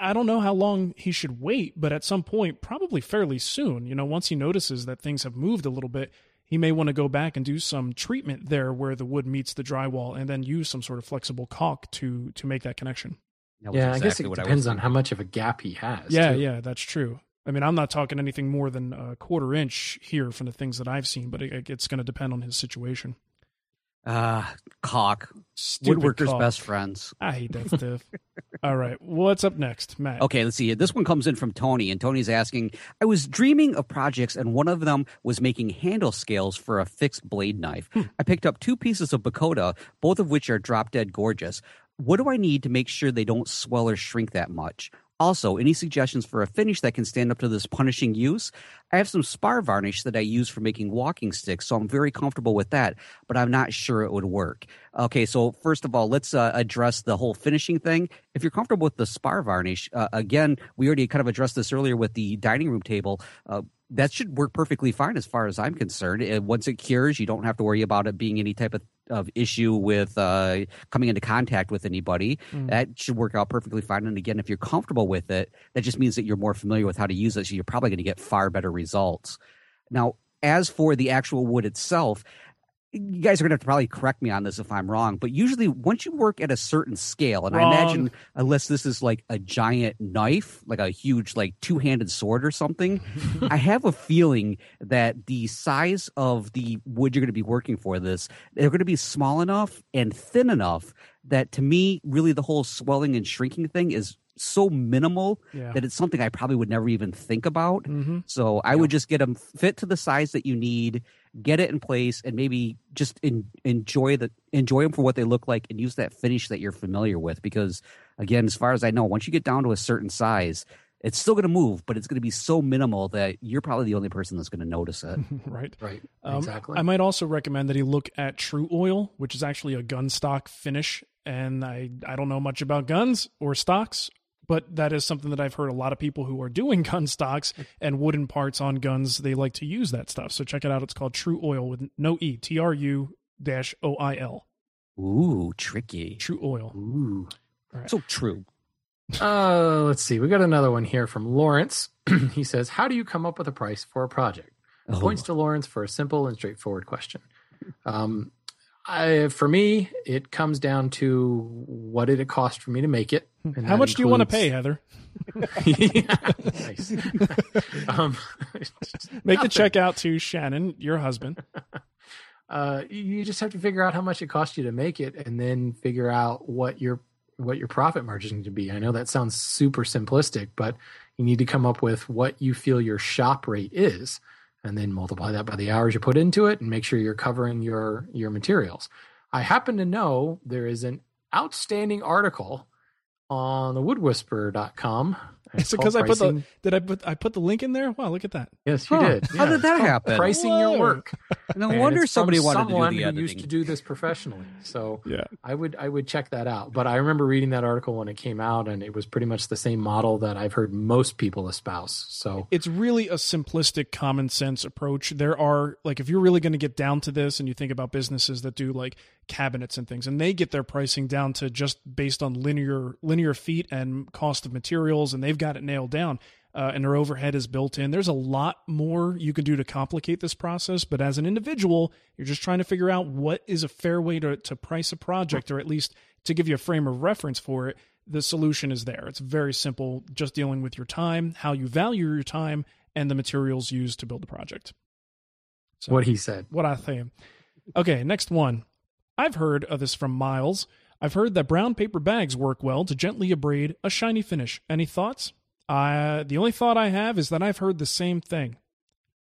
I don't know how long he should wait, but at some point, probably fairly soon, you know, once he notices that things have moved a little bit, he may want to go back and do some treatment there where the wood meets the drywall and then use some sort of flexible caulk to to make that connection. That yeah, exactly I guess it depends on how much of a gap he has. Yeah, too. yeah, that's true. I mean, I'm not talking anything more than a quarter inch here from the things that I've seen, but it, it's going to depend on his situation. Uh, cock. Stupid Woodworkers' caulk. best friends. I hate that stuff. All right. What's up next, Matt? Okay, let's see. This one comes in from Tony, and Tony's asking I was dreaming of projects, and one of them was making handle scales for a fixed blade knife. Hmm. I picked up two pieces of bocote, both of which are drop dead gorgeous. What do I need to make sure they don't swell or shrink that much? Also, any suggestions for a finish that can stand up to this punishing use? I have some spar varnish that I use for making walking sticks, so I'm very comfortable with that, but I'm not sure it would work. Okay, so first of all, let's uh, address the whole finishing thing. If you're comfortable with the spar varnish, uh, again, we already kind of addressed this earlier with the dining room table. Uh, that should work perfectly fine as far as I'm concerned. Once it cures, you don't have to worry about it being any type of, of issue with uh, coming into contact with anybody. Mm. That should work out perfectly fine. And again, if you're comfortable with it, that just means that you're more familiar with how to use it. So you're probably going to get far better results. Now, as for the actual wood itself, you guys are going to have to probably correct me on this if I'm wrong, but usually once you work at a certain scale, and wrong. I imagine unless this is like a giant knife, like a huge like two handed sword or something, [laughs] I have a feeling that the size of the wood you're going to be working for this, they're going to be small enough and thin enough that to me, really the whole swelling and shrinking thing is so minimal yeah. that it's something I probably would never even think about. Mm-hmm. So I yeah. would just get them fit to the size that you need, get it in place, and maybe just in, enjoy the enjoy them for what they look like, and use that finish that you're familiar with. Because again, as far as I know, once you get down to a certain size, it's still going to move, but it's going to be so minimal that you're probably the only person that's going to notice it. [laughs] right. Right. Um, exactly. I might also recommend that he look at Tru-Oil which is actually a gun stock finish. And I, I don't know much about guns or stocks but that is something that I've heard a lot of people who are doing [laughs] gun stocks and wooden parts on guns, they like to use that stuff. So check it out. It's called Tru-Oil with no E, T R U dash O I L. Ooh, tricky. Tru-Oil. Ooh. Right. So true. Uh, let's see. We got another one here from Lawrence. [clears throat] he says, How do you come up with a price for a project? Oh. Points to Lawrence for a simple and straightforward question. Um, I, for me, it comes down to what did it cost for me to make it. How much includes... do you want to pay, Heather? [laughs] nice. [laughs] um, make the check out to Shannon, your husband. [laughs] Uh, you just have to figure out how much it cost you to make it, and then figure out what your what your profit margin to be. I know that sounds super simplistic, but you need to come up with what you feel your shop rate is and then multiply that by the hours you put into it and make sure you're covering your your materials. I happen to know there is an outstanding article on the woodwhisperer.com it's because I put the did I put I put the link in there? Wow, look at that. Yes, you huh. did. Yeah. How did that happen? Pricing Whoa. your work. [laughs] No and wonder somebody wanted to do the who used to do this professionally. So yeah, I would I would check that out. But I remember reading that article when it came out, and it was pretty much the same model that I've heard most people espouse. So it's really a simplistic, common sense approach. There are like if you're really going to get down to this, and you think about businesses that do like cabinets and things, and they get their pricing down to just based on linear linear feet and cost of materials, and they've got it nailed down uh, and their overhead is built in. There's a lot more you can do to complicate this process, but as an individual, you're just trying to figure out what is a fair way to, to price a project or at least to give you a frame of reference for it. the solution is there. It's very simple, just dealing with your time, how you value your time, and the materials used to build the project. So, what he said. What I think. Okay, next one. I've heard of this from Miles. I've heard that brown paper bags work well to gently abrade a shiny finish. Any thoughts? Uh, the only thought I have is that I've heard the same thing.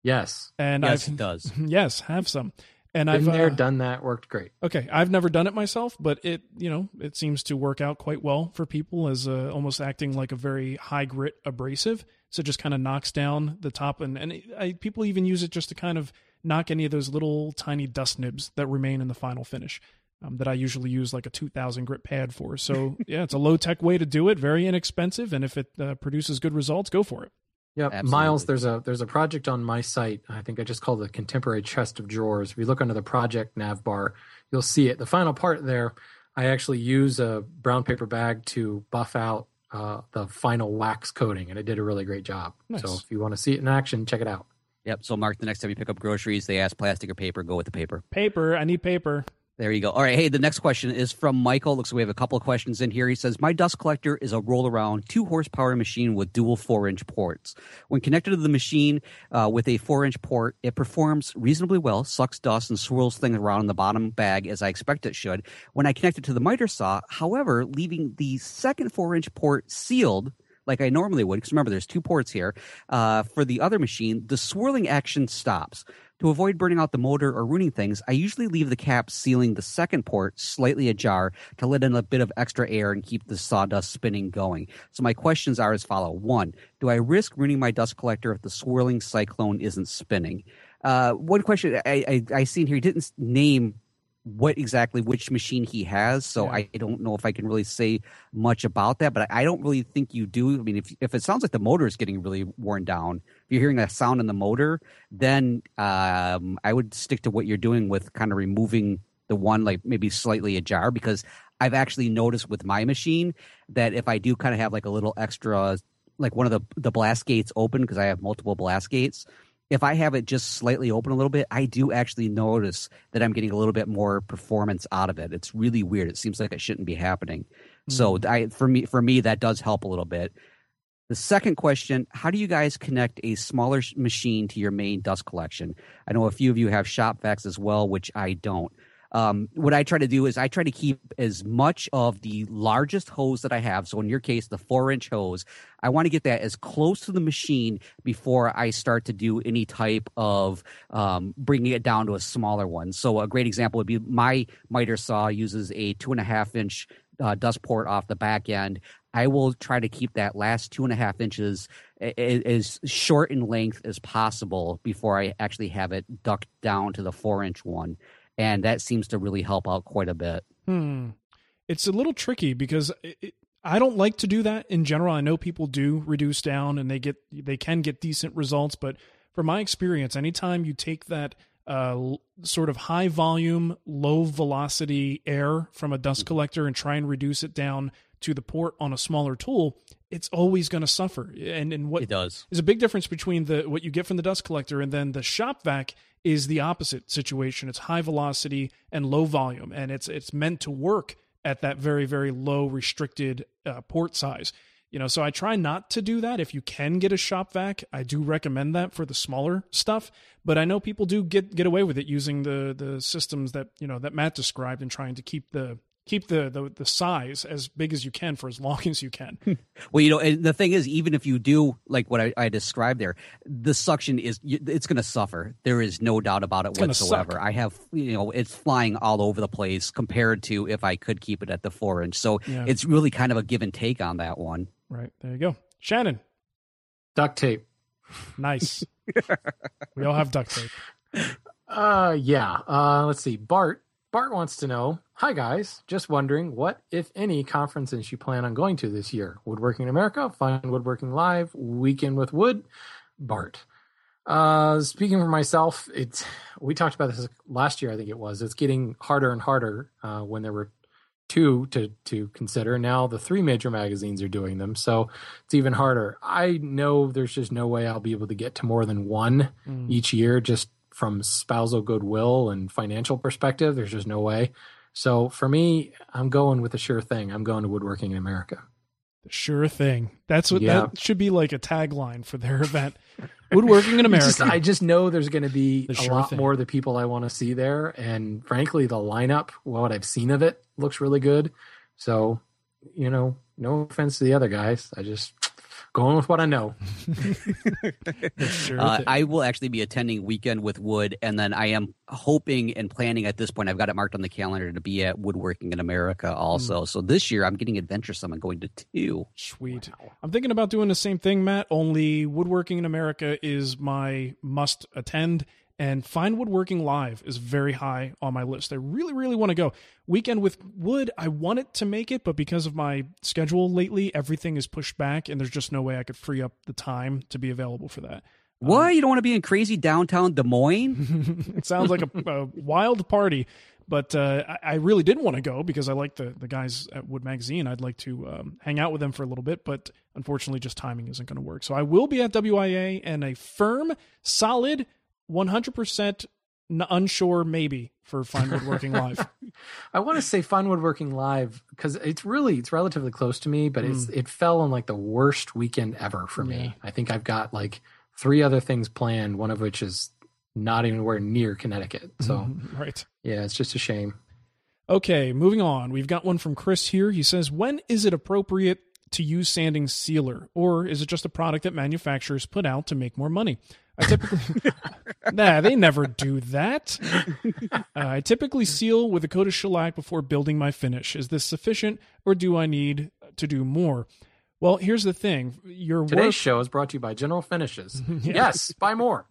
Yes. And yes, I've, it does. [laughs] Yes, have some. And Been I've there, uh, done that, worked great. Okay, I've never done it myself, but it you know it seems to work out quite well for people as uh, almost acting like a very high grit abrasive. So it just kind of knocks down the top, and and it, I, people even use it just to kind of knock any of those little tiny dust nibs that remain in the final finish. Um, that I usually use like a 2000 grit pad for. So [laughs] yeah, it's a low tech way to do it, very inexpensive, and if it uh, produces good results, go for it. Yep. Absolutely. Miles, there's a there's a project on my site. I think I just called it Contemporary Chest of Drawers. If you look under the project nav bar, you'll see it. The final part there, I actually use a brown paper bag to buff out uh, the final wax coating, and it did a really great job. Nice. So if you want to see it in action, check it out. Yep. So, Mark, the next time you pick up groceries, they ask plastic or paper. Go with the paper. Paper, I need paper. There you go. All right. Hey, the next question is from Michael. Looks like we have a couple of questions in here. He says, My dust collector is a roll around two horsepower machine with dual four inch ports. When connected to the machine uh, with a four inch port, it performs reasonably well, sucks dust, and swirls things around in the bottom bag as I expect it should. When I connect it to the miter saw, however, leaving the second four inch port sealed, like I normally would, because remember, there's two ports here. Uh, for the other machine, the swirling action stops. To avoid burning out the motor or ruining things, I usually leave the cap sealing the second port slightly ajar to let in a bit of extra air and keep the sawdust spinning going. So my questions are as follow. One, do I risk ruining my dust collector if the swirling cyclone isn't spinning? Uh, one question I, I, I seen here, he didn't name what exactly which machine he has, so Yeah. I don't know if I can really say much about that. But I don't really think you do. I mean, if if it sounds like the motor is getting really worn down, if you're hearing that sound in the motor, then um, I would stick to what you're doing with kind of removing the one like maybe slightly ajar because I've actually noticed with my machine that if I do kind of have like a little extra like one of the the blast gates open because I have multiple blast gates if I have it just slightly open a little bit, I do actually notice that I'm getting a little bit more performance out of it. It's really weird. It seems like it shouldn't be happening. So mm-hmm. I for me for me that does help a little bit. The second question, how do you guys connect a smaller machine to your main dust collection? I know a few of you have shop vacs as well, which I don't. Um, what I try to do is I try to keep as much of the largest hose that I have. So in your case, the four inch hose, I want to get that as close to the machine before I start to do any type of um, bringing it down to a smaller one. So a great example would be my miter saw uses a two and a half inch uh, dust port off the back end. I will try to keep that last two and a half inches as short in length as possible before I actually have it ducked down to the four inch one. And that seems to really help out quite a bit. Hmm. It's a little tricky because it, it, I don't like to do that in general. I know people do reduce down and they get they can get decent results, but from my experience, anytime you take that uh, sort of high volume, low velocity air from a dust collector and try and reduce it down to the port on a smaller tool, it's always going to suffer. And and what It does. is a big difference between the what you get from the dust collector and then the shop vac is the opposite situation. It's high velocity and low volume, and it's it's meant to work at that very very low restricted uh, port size. You know, so I try not to do that. If you can get a shop vac, I do recommend that for the smaller stuff. But I know people do get get away with it using the the systems that you know that Matt described and trying to keep the keep the the, the size as big as you can for as long [laughs] as you can. [laughs] Well, you know, and the thing is, even if you do like what I, I described there, the suction is it's going to suffer. There is no doubt about it gonna whatsoever. I have, you know, it's flying all over the place compared to if I could keep it at the four inch. So Yeah. it's really kind of a give and take on that one. right there you go, Shannon. Duct tape. Nice. [laughs] we all have duct tape. Uh, yeah. Uh, let's see. Bart. Bart wants to know. Hi guys, just wondering what, if any, conferences you plan on going to this year. Woodworking in America, Fine Woodworking Live, Weekend with Wood. Bart. Uh, speaking for myself, it's we talked about this last year. I think it was. It's getting harder and harder uh, when there were two to to consider. Now the three major magazines are doing them, so it's even harder. I know there's just no way I'll be able to get to more than one Mm. each year, just from spousal goodwill and financial perspective. There's just no way. So for me, I'm going with the sure thing. I'm going to Woodworking in America. The sure thing. That's what Yeah. that should be like a tagline for their event. [laughs] Woodworking in America. just- I just know there's going to be The a sure lot thing. more of the people I want to see there, and frankly, the lineup, what I've seen of it, looks really good. So, you know, no offense to the other guys, I just going with what I know. [laughs] Sure Uh. I will actually be attending Weekend with Wood, and then I am hoping and planning at this point. I've got it marked on the calendar to be at Woodworking in America also. So this year I'm getting adventuresome and going to two. Sweet. I'm thinking about doing the same thing, Matt, only Woodworking in America is my must attend. And Fine Woodworking Live is very high on my list. I really, really want to go. Weekend with Wood, I wanted to make it, but because of my schedule lately, everything is pushed back, and there's just no way I could free up the time to be available for that. What? You don't want to be in crazy downtown Des Moines? [laughs] it sounds like a, a wild party, but uh, I, I really did want to go because I like the the guys at Wood Magazine. I'd like to um, hang out with them for a little bit, but unfortunately, just timing isn't going to work. So I will be at WIA and a firm, solid, one hundred percent unsure maybe for Fine Woodworking Live. [laughs] I want to say Fine Woodworking Live because it's really it's relatively close to me, but it's mm. it fell on like the worst weekend ever for Yeah. me. I think I've got like three other things planned, one of which is not anywhere near Connecticut. So mm-hmm. right. yeah, it's just a shame. Okay, moving on. We've got one from Chris here. He says, When is it appropriate to use sanding sealer? Or is it just a product that manufacturers put out to make more money? I typically, [laughs] nah, they never do that. Uh, I typically seal with a coat of shellac before building my finish. Is this sufficient, or do I need to do more? Well, here's the thing: your Today's work, show is brought to you by General Finishes. [laughs] Yes, buy more.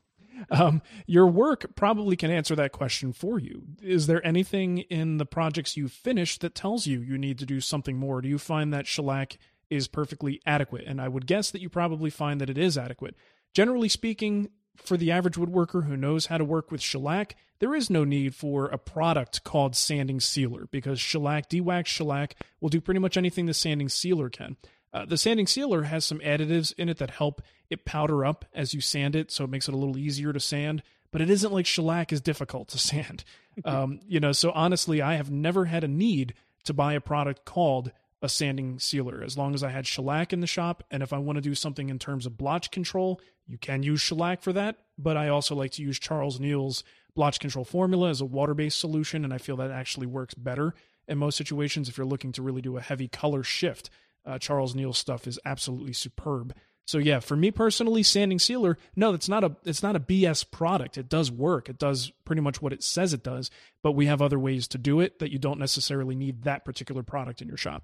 um, your work probably can answer that question for you. Is there anything in the projects you finished that tells you you need to do something more? Do you find that shellac is perfectly adequate? And I would guess that you probably find that it is adequate. Generally speaking, for the average woodworker who knows how to work with shellac, there is no need for a product called sanding sealer because shellac, dewaxed shellac, will do pretty much anything the sanding sealer can. Uh, the sanding sealer has some additives in it that help it powder up as you sand it, so it makes it a little easier to sand. But it isn't like shellac is difficult to [laughs] sand. Um, you know, so honestly, I have never had a need to buy a product called a sanding sealer as long as I had shellac in the shop. And if I want to do something in terms of blotch control, you can use shellac for that. But I also like to use Charles Neil's blotch control formula as a water based solution. And I feel that actually works better in most situations if you're looking to really do a heavy color shift. Uh, Charles Neil's stuff is absolutely superb. So yeah, for me personally, sanding sealer, no, it's not a it's not a BS product. It does work. It does pretty much what it says it does, but we have other ways to do it that you don't necessarily need that particular product in your shop.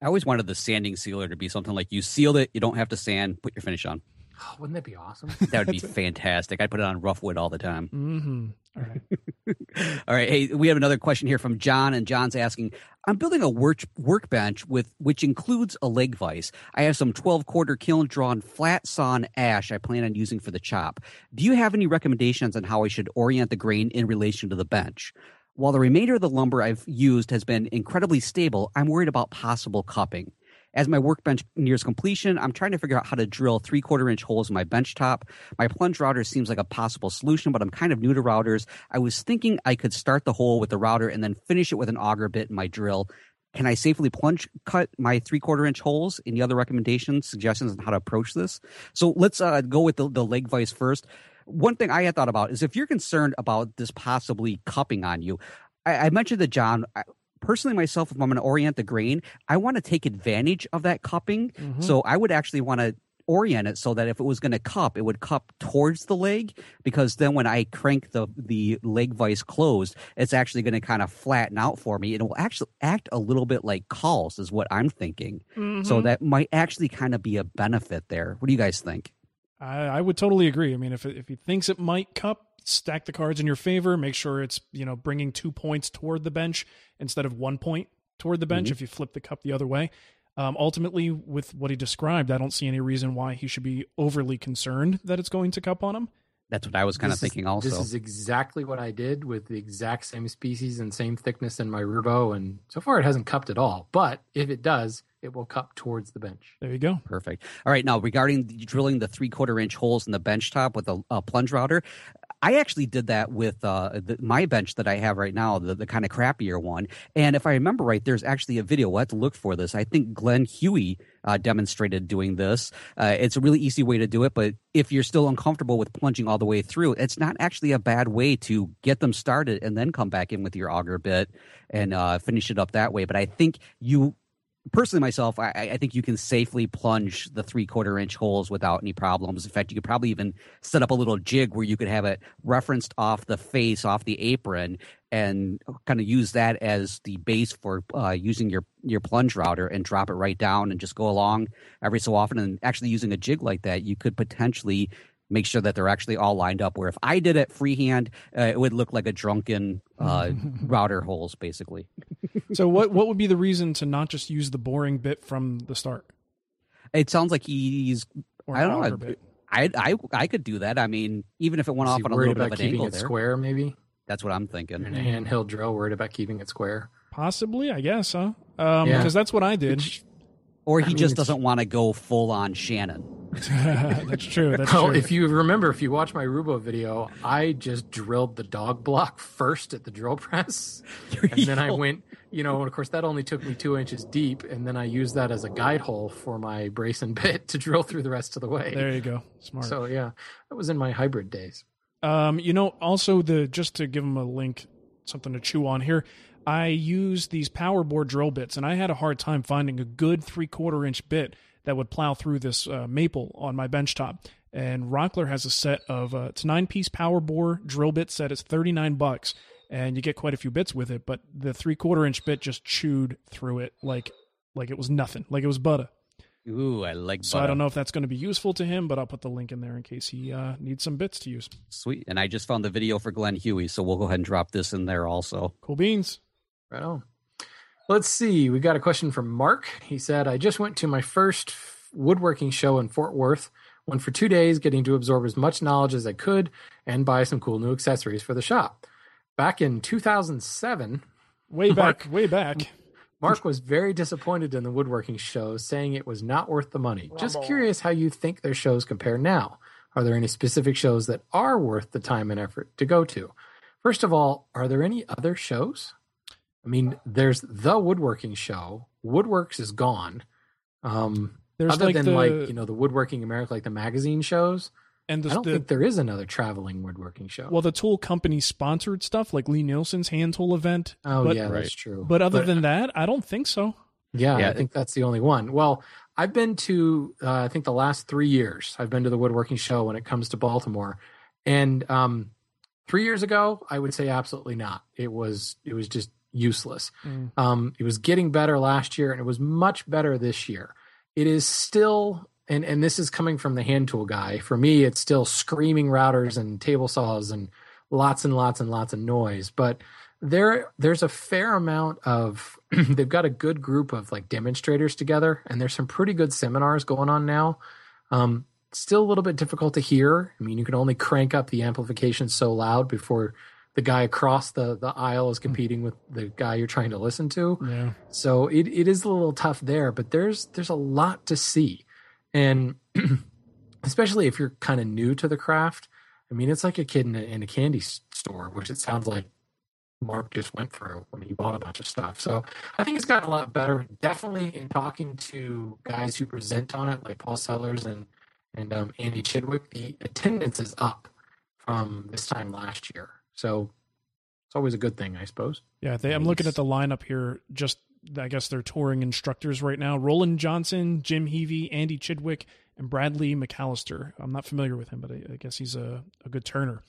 I always wanted the sanding sealer to be something like you sealed it, you don't have to sand, put your finish on. Oh, wouldn't that be awesome? [laughs] That would be [laughs] fantastic. I put it on rough wood all the time. Mm-hmm. All right. [laughs] All right. Hey, we have another question here from John, and John's asking I'm building a work, workbench with which includes a leg vise. I have some 12 quarter kiln drawn flat sawn ash I plan on using for the chop. Do you have any recommendations on how I should orient the grain in relation to the bench? While the remainder of the lumber I've used has been incredibly stable, I'm worried about possible cupping. As my workbench nears completion, I'm trying to figure out how to drill three quarter inch holes in my bench top. My plunge router seems like a possible solution, but I'm kind of new to routers. I was thinking I could start the hole with the router and then finish it with an auger bit in my drill. Can I safely plunge cut my three quarter inch holes? Any other recommendations, suggestions on how to approach this? So let's uh, go with the, the leg vise first. One thing I had thought about is if you're concerned about this possibly cupping on you, I, mentioned to John, personally myself, if I'm going to orient the grain, I want to take advantage of that cupping. Mm-hmm. So I would actually want to orient it so that if it was going to cup, it would cup towards the leg because then when I crank the the leg vise closed, it's actually going to kind of flatten out for me and it will actually act a little bit like cauls is what I'm thinking. So mm-hmm. that might actually kind of be a benefit there. What do you guys think? I, I would totally agree. I mean, if if he thinks it might cup, stack the cards in your favor. Make sure it's you know bringing two points toward the bench instead of one point toward the bench. If you flip the cup the other way, um, ultimately with what he described, I don't see any reason why he should be overly concerned that it's going to cup on him. That's what I was kind of This is- thinking also. This is exactly what I did with the exact same species and same thickness in my Roubo, and so far it hasn't cupped at all. But if it does, it will cup towards the bench. There you go. Perfect. All right. Now, regarding the, drilling the three quarter inch holes in the bench top with a, a plunge router, I actually did that with uh, the, my bench that I have right now, the, the kind of crappier one. And if I remember right, there's actually a video. We'll have to look for this. I think Glen Huey uh, demonstrated doing this. Uh, it's a really easy way to do it, but if you're still uncomfortable with plunging all the way through, it's not actually a bad way to get them started and then come back in with your auger bit and uh, finish it up that way. But I think you personally myself I, I, think you can safely plunge the three quarter inch holes without any problems. In fact you could probably even set up a little jig where you could have it referenced off the face off the apron and kind of use that as the base for uh, using your your plunge router and drop it right down and just go along every so often. And actually using a jig like that you could potentially make sure that they're actually all lined up. Where if I did it freehand, uh, it would look like a drunken uh, [laughs] router holes, basically. so, what what would be the reason to not just use the boring bit from the start? It sounds like he's. Or I don't know. I, I I could do that. I mean, even if it went off on a little bit of an keeping angle it there. square, maybe. That's what I'm thinking. And a handheld drill, worried about keeping it square. Possibly, I guess, huh? Um, yeah. Because that's what I did. Which, or he I mean, just doesn't want to go full on Shannon. [laughs] that's true. That's well, true. if you remember, if you watch my Roubo video, I just drilled the dog block first at the drill press, [laughs] and then I went. You know, of course, that only took me two inches deep, and then I used that as a guide hole for my brace and bit to drill through the rest of the way. There you go. Smart. So yeah, that was in my hybrid days. Um, you know, also the just to give them a link, something to chew on here. I use these power bore drill bits, and I had a hard time finding a good three quarter inch bit that would plow through this uh, maple on my benchtop. And Rockler has a set of uh, it's nine piece power bore drill bit set. It's thirty nine bucks, and you get quite a few bits with it. But the three quarter inch bit just chewed through it like like it was nothing, like it was butter. Ooh, I like. So I don't know if that's going to be useful to him, but I'll put the link in there in case he uh, needs some bits to use. Sweet, and I just found the video for Glen Huey, so we'll go ahead and drop this in there also. Cool beans. Right on. Let's see. We got a question from Mark. He said, I just went to my first woodworking show in Fort Worth. Went for two days, getting to absorb as much knowledge as I could and buy some cool new accessories for the shop. Back in 2007, way back, Mark, way back, Mark was very disappointed in the woodworking show, saying it was not worth the money. Just curious how you think their shows compare now. Are there any specific shows that are worth the time and effort to go to? First of all, are there any other shows? I mean, there's the woodworking show. Woodworks is gone. Um, there's other like than the, like you know the woodworking America, like the magazine shows. And the, I don't the, think there is another traveling woodworking show. Well, the tool company sponsored stuff like Lie-Nielsen's hand tool event. Oh but, yeah, that's true. But other but, than that, I don't think so. Yeah, yeah, I think that's the only one. Well, I've been to uh, I think the last three years. I've been to the woodworking show when it comes to Baltimore, and um, three years ago, I would say absolutely not. It was it was just useless. Mm. Um, it was getting better last year, and it was much better this year. It is still, and and this is coming from the hand tool guy. For me, it's still screaming routers and table saws and lots and lots and lots of noise. But there, there's a fair amount of. [clears throat] they've got a good group of like demonstrators together, and there's some pretty good seminars going on now. Um, still a little bit difficult to hear. I mean, you can only crank up the amplification so loud before the guy across the, the aisle is competing with the guy you're trying to listen to. Yeah. So it, it is a little tough there, but there's there's a lot to see. And [clears throat] especially if you're kind of new to the craft, I mean, it's like a kid in a, in a candy store, which it sounds like Mark just went through when he bought a bunch of stuff. So I think it's gotten a lot better. Definitely in talking to guys who present on it, like Paul Sellers and and um, Andy Chidwick, the attendance is up from this time last year. So it's always a good thing, I suppose. Yeah, they, I'm looking at the lineup here. Just I guess they're touring instructors right now: Roland Johnson, Jim Heavey, Andy Chidwick, and Bradley McAllister. I'm not familiar with him, but I, I guess he's a, a good turner.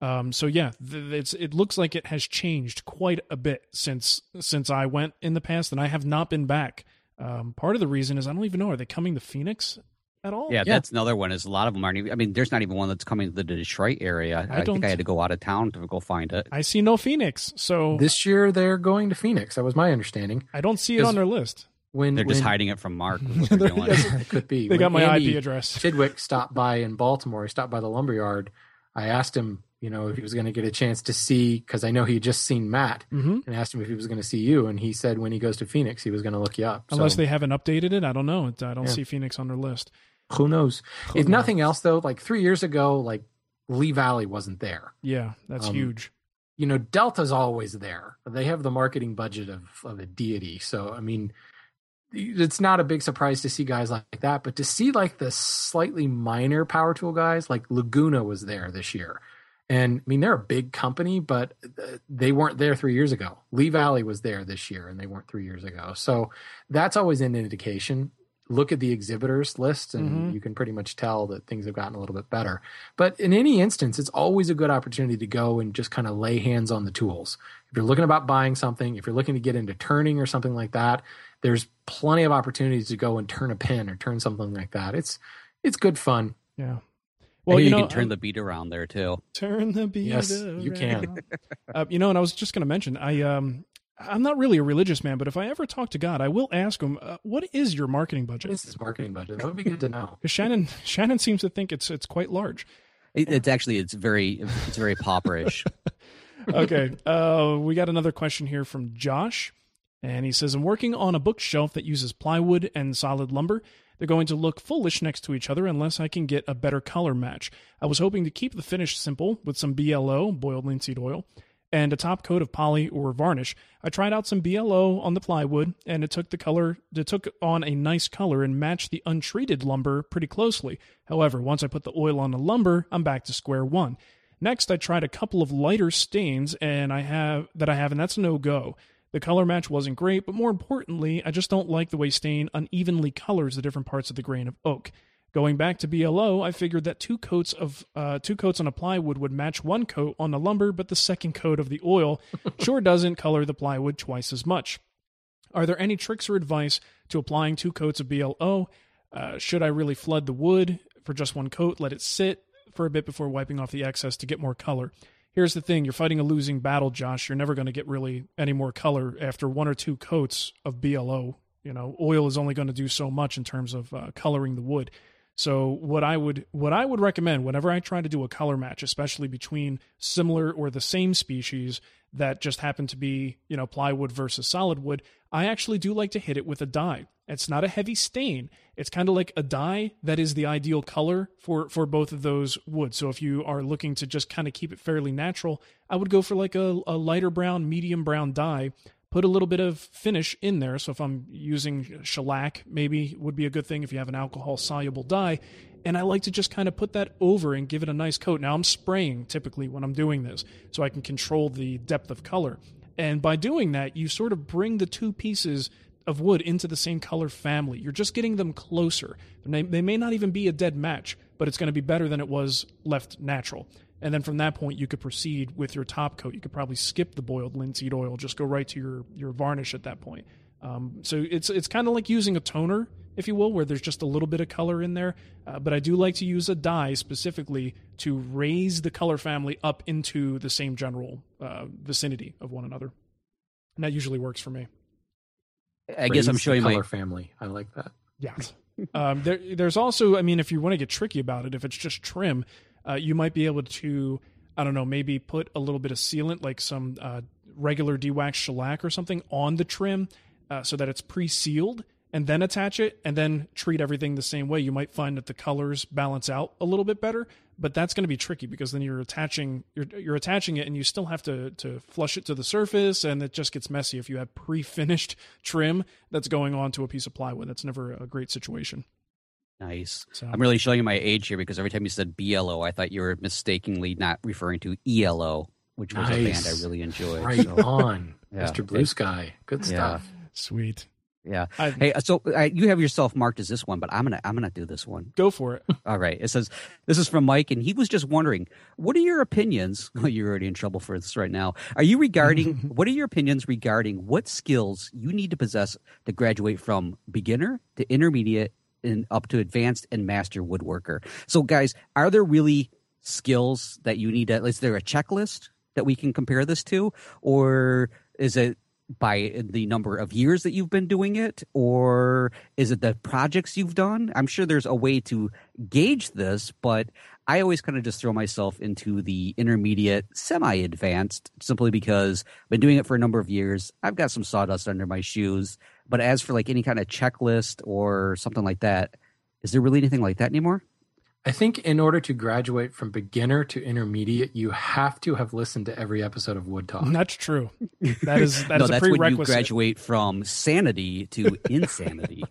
Um, so yeah, it's it looks like it has changed quite a bit since since I went in the past, and I have not been back. Um, part of the reason is I don't even know are they coming to Phoenix at all. Yeah, yeah, that's another one. Is a lot of them aren't. Even, I mean, there's not even one that's coming to the Detroit area. I, I think I had to go out of town to go find it. I see no Phoenix. So this year they're going to Phoenix. That was my understanding. I don't see it on their list. When they're when, just hiding it from Mark. [laughs] it could be. They when got my Andy IP address. [laughs] Chidwick stopped by in Baltimore. He stopped by the lumberyard. I asked him, you know, if he was going to get a chance to see, because I know he had just seen Matt, mm-hmm. and asked him if he was going to see you, and he said when he goes to Phoenix, he was going to look you up. Unless so. they haven't updated it, I don't know. I don't yeah. see Phoenix on their list. Who knows? Who if knows? nothing else, though, like three years ago, like Lee Valley wasn't there. Yeah, that's Um, huge. You know, Delta's always there. They have the marketing budget of, of a deity. So, I mean, it's not a big surprise to see guys like that, but to see like the slightly minor power tool guys, like Laguna was there this year. And I mean, they're a big company, but uh, they weren't there three years ago. Lee Valley was there this year, and they weren't three years ago. So that's always an indication. Look at the exhibitors list, and Mhm. you can pretty much tell that things have gotten a little bit better. But in any instance, it's always a good opportunity to go and just kind of lay hands on the tools. If you're looking about buying something, if you're looking to get into turning or something like that, there's plenty of opportunities to go and turn a pin or turn something like that. It's it's good fun. Yeah. Well, Well, you, you, know, can turn I'm- the beat around there too. turn the beat. Yes, you can. around. [laughs] uh, you know, and I was just going to mention, I um, I'm not really a religious man, but if I ever talk to God, I will ask him, uh, "What is your marketing budget?" is this marketing budget? That would be good to know. [laughs] Because Shannon, Shannon seems to think it's it's quite large. It, it's actually it's very it's very pauperish. [laughs] okay. Uh, we got another question here from Josh. And he says, I'm working on a bookshelf that uses plywood and solid lumber. They're going to look foolish next to each other unless I can get a better color match. I was hoping to keep the finish simple with some BLO, boiled linseed oil, and a top coat of poly or varnish. I tried out some BLO on the plywood, and it took the color, it took on a nice color and matched the untreated lumber pretty closely. However, once I put the oil on the lumber, I'm back to square one. Next, I tried a couple of lighter stains, and I have that I have, and that's no go. The color match wasn't great, but more importantly, I just don't like the way stain unevenly colors the different parts of the grain of oak. Going back to BLO, I figured that two coats of uh, two coats on a plywood would match one coat on the lumber, but the second coat of the oil [laughs] sure doesn't color the plywood twice as much. Are there any tricks or advice to applying two coats of BLO? Uh, should I really flood the wood for just one coat, let it sit for a bit before wiping off the excess to get more color? Here's the thing you're fighting a losing battle, Josh. You're never going to get really any more color after one or two coats of BLO. You know, oil is only going to do so much in terms of uh, coloring the wood. So what I would what I would recommend whenever I try to do a color match, especially between similar or the same species that just happen to be, you know, plywood versus solid wood, I actually do like to hit it with a dye. It's not a heavy stain. It's kind of like a dye that is the ideal color for for both of those woods. So if you are looking to just kind of keep it fairly natural, I would go for like a, a lighter brown, medium brown dye put a little bit of finish in there. So if I'm using shellac, maybe would be a good thing if you have an alcohol soluble dye. And I like to just kind of put that over and give it a nice coat. Now I'm spraying typically when I'm doing this, so I can control the depth of color. And by doing that, you sort of bring the two pieces of wood into the same color family. You're just getting them closer. They may, not even be a dead match, but it's going to be better than it was left natural. And then from that point, you could proceed with your top coat. You could probably skip the boiled linseed oil, just go right to your your varnish at that point. Um, so it's it's kind of like using a toner, if you will, where there's just a little bit of color in there. Uh, but I do like to use a dye specifically to raise the color family up into the same general uh, vicinity of one another, and that usually works for me. I guess I'm Raise the showing my color family. I like that. Yeah. [laughs] um, there, there's also, I mean, if you want to get tricky about it, if it's just trim, uh, you might be able to, I don't know, maybe put a little bit of sealant, like some uh, regular dewaxed shellac or something, on the trim uh, so that it's pre sealed and then attach it and then treat everything the same way. You might find that the colors balance out a little bit better, but that's going to be tricky because then you're attaching you're you're attaching it and you still have to to flush it to the surface and it just gets messy if you have pre-finished [laughs] trim that's going on to a piece of plywood. That's never a great situation. Nice. So I'm really showing you my age here because every time you said BLO, I thought you were mistakenly not referring to ELO, which was a band I really enjoyed. Right so, on, [laughs] Yeah. Mr. Blue Sky. Good Yeah. stuff. sweet. yeah. I, Hey, so uh, you have yourself marked as this one, but I'm gonna I'm gonna do this one. go for it. [laughs] All right. It says this is from Mike, and he was just wondering, what are your opinions? [laughs] Well, you're already in trouble for this right now. Are you regarding what are your opinions regarding what skills you need to possess to graduate from beginner to intermediate and up to advanced and master woodworker? So, guys, are there really skills that you need? To, is there a checklist that we can compare this to, or is it by the number of years that you've been doing it or is it the projects you've done i'm sure there's a way to gauge this but i always kind of just throw myself into the intermediate semi-advanced simply because i've been doing it for a number of years i've got some sawdust under my shoes but as for like any kind of checklist or something like that is there really anything like that anymore I think in order to graduate from beginner to intermediate, you have to have listened to every episode of Wood Talk. That's true. That is that [laughs] no, is a that's when you graduate from sanity to [laughs] insanity.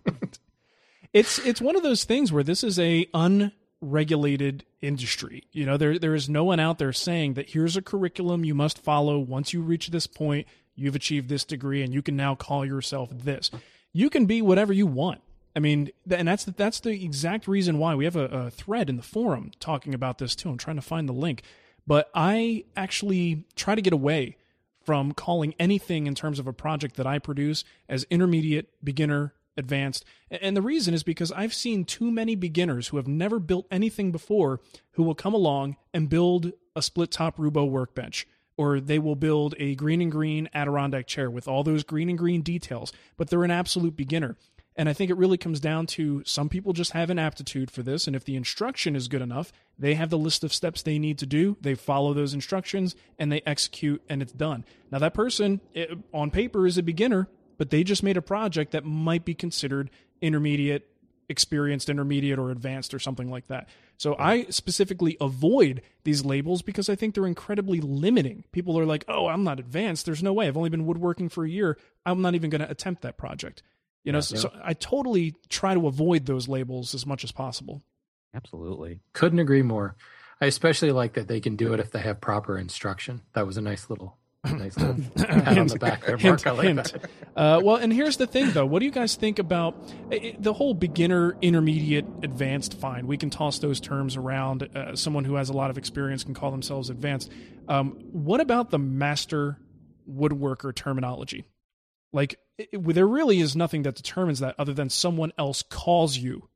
It's it's one of those things where this is a unregulated industry. You know, there there is no one out there saying that here's a curriculum you must follow. Once you reach this point, you've achieved this degree, and you can now call yourself this. You can be whatever you want. I mean, and that's the, that's the exact reason why we have a, a thread in the forum talking about this too. I'm trying to find the link, but I actually try to get away from calling anything in terms of a project that I produce as intermediate, beginner, advanced. And the reason is because I've seen too many beginners who have never built anything before who will come along and build a split top Roubo workbench. Or they will build a Greene and Greene Adirondack chair with all those Greene and Greene details, but they're an absolute beginner. And I think it really comes down to some people just have an aptitude for this. And if the instruction is good enough, they have the list of steps they need to do. They follow those instructions and they execute, and it's done. Now, that person it, on paper is a beginner, but they just made a project that might be considered intermediate, experienced, intermediate, or advanced, or something like that. So I specifically avoid these labels because I think they're incredibly limiting. People are like, oh, I'm not advanced. There's no way. I've only been woodworking for a year. I'm not even going to attempt that project. You know, so, so I totally try to avoid those labels as much as possible. Absolutely. Couldn't agree more. I especially like that they can do it if they have proper instruction. That was a nice little, nice little [clears throat] pat on the back there, Marc. hint, like hint. Uh, well, and here's the thing, though. What do you guys think about i- the whole beginner, intermediate, advanced? Fine, we can toss those terms around. Uh, someone who has a lot of experience can call themselves advanced. Um, what about the master woodworker terminology? Like, it, it- there really is nothing that determines that other than someone else calls you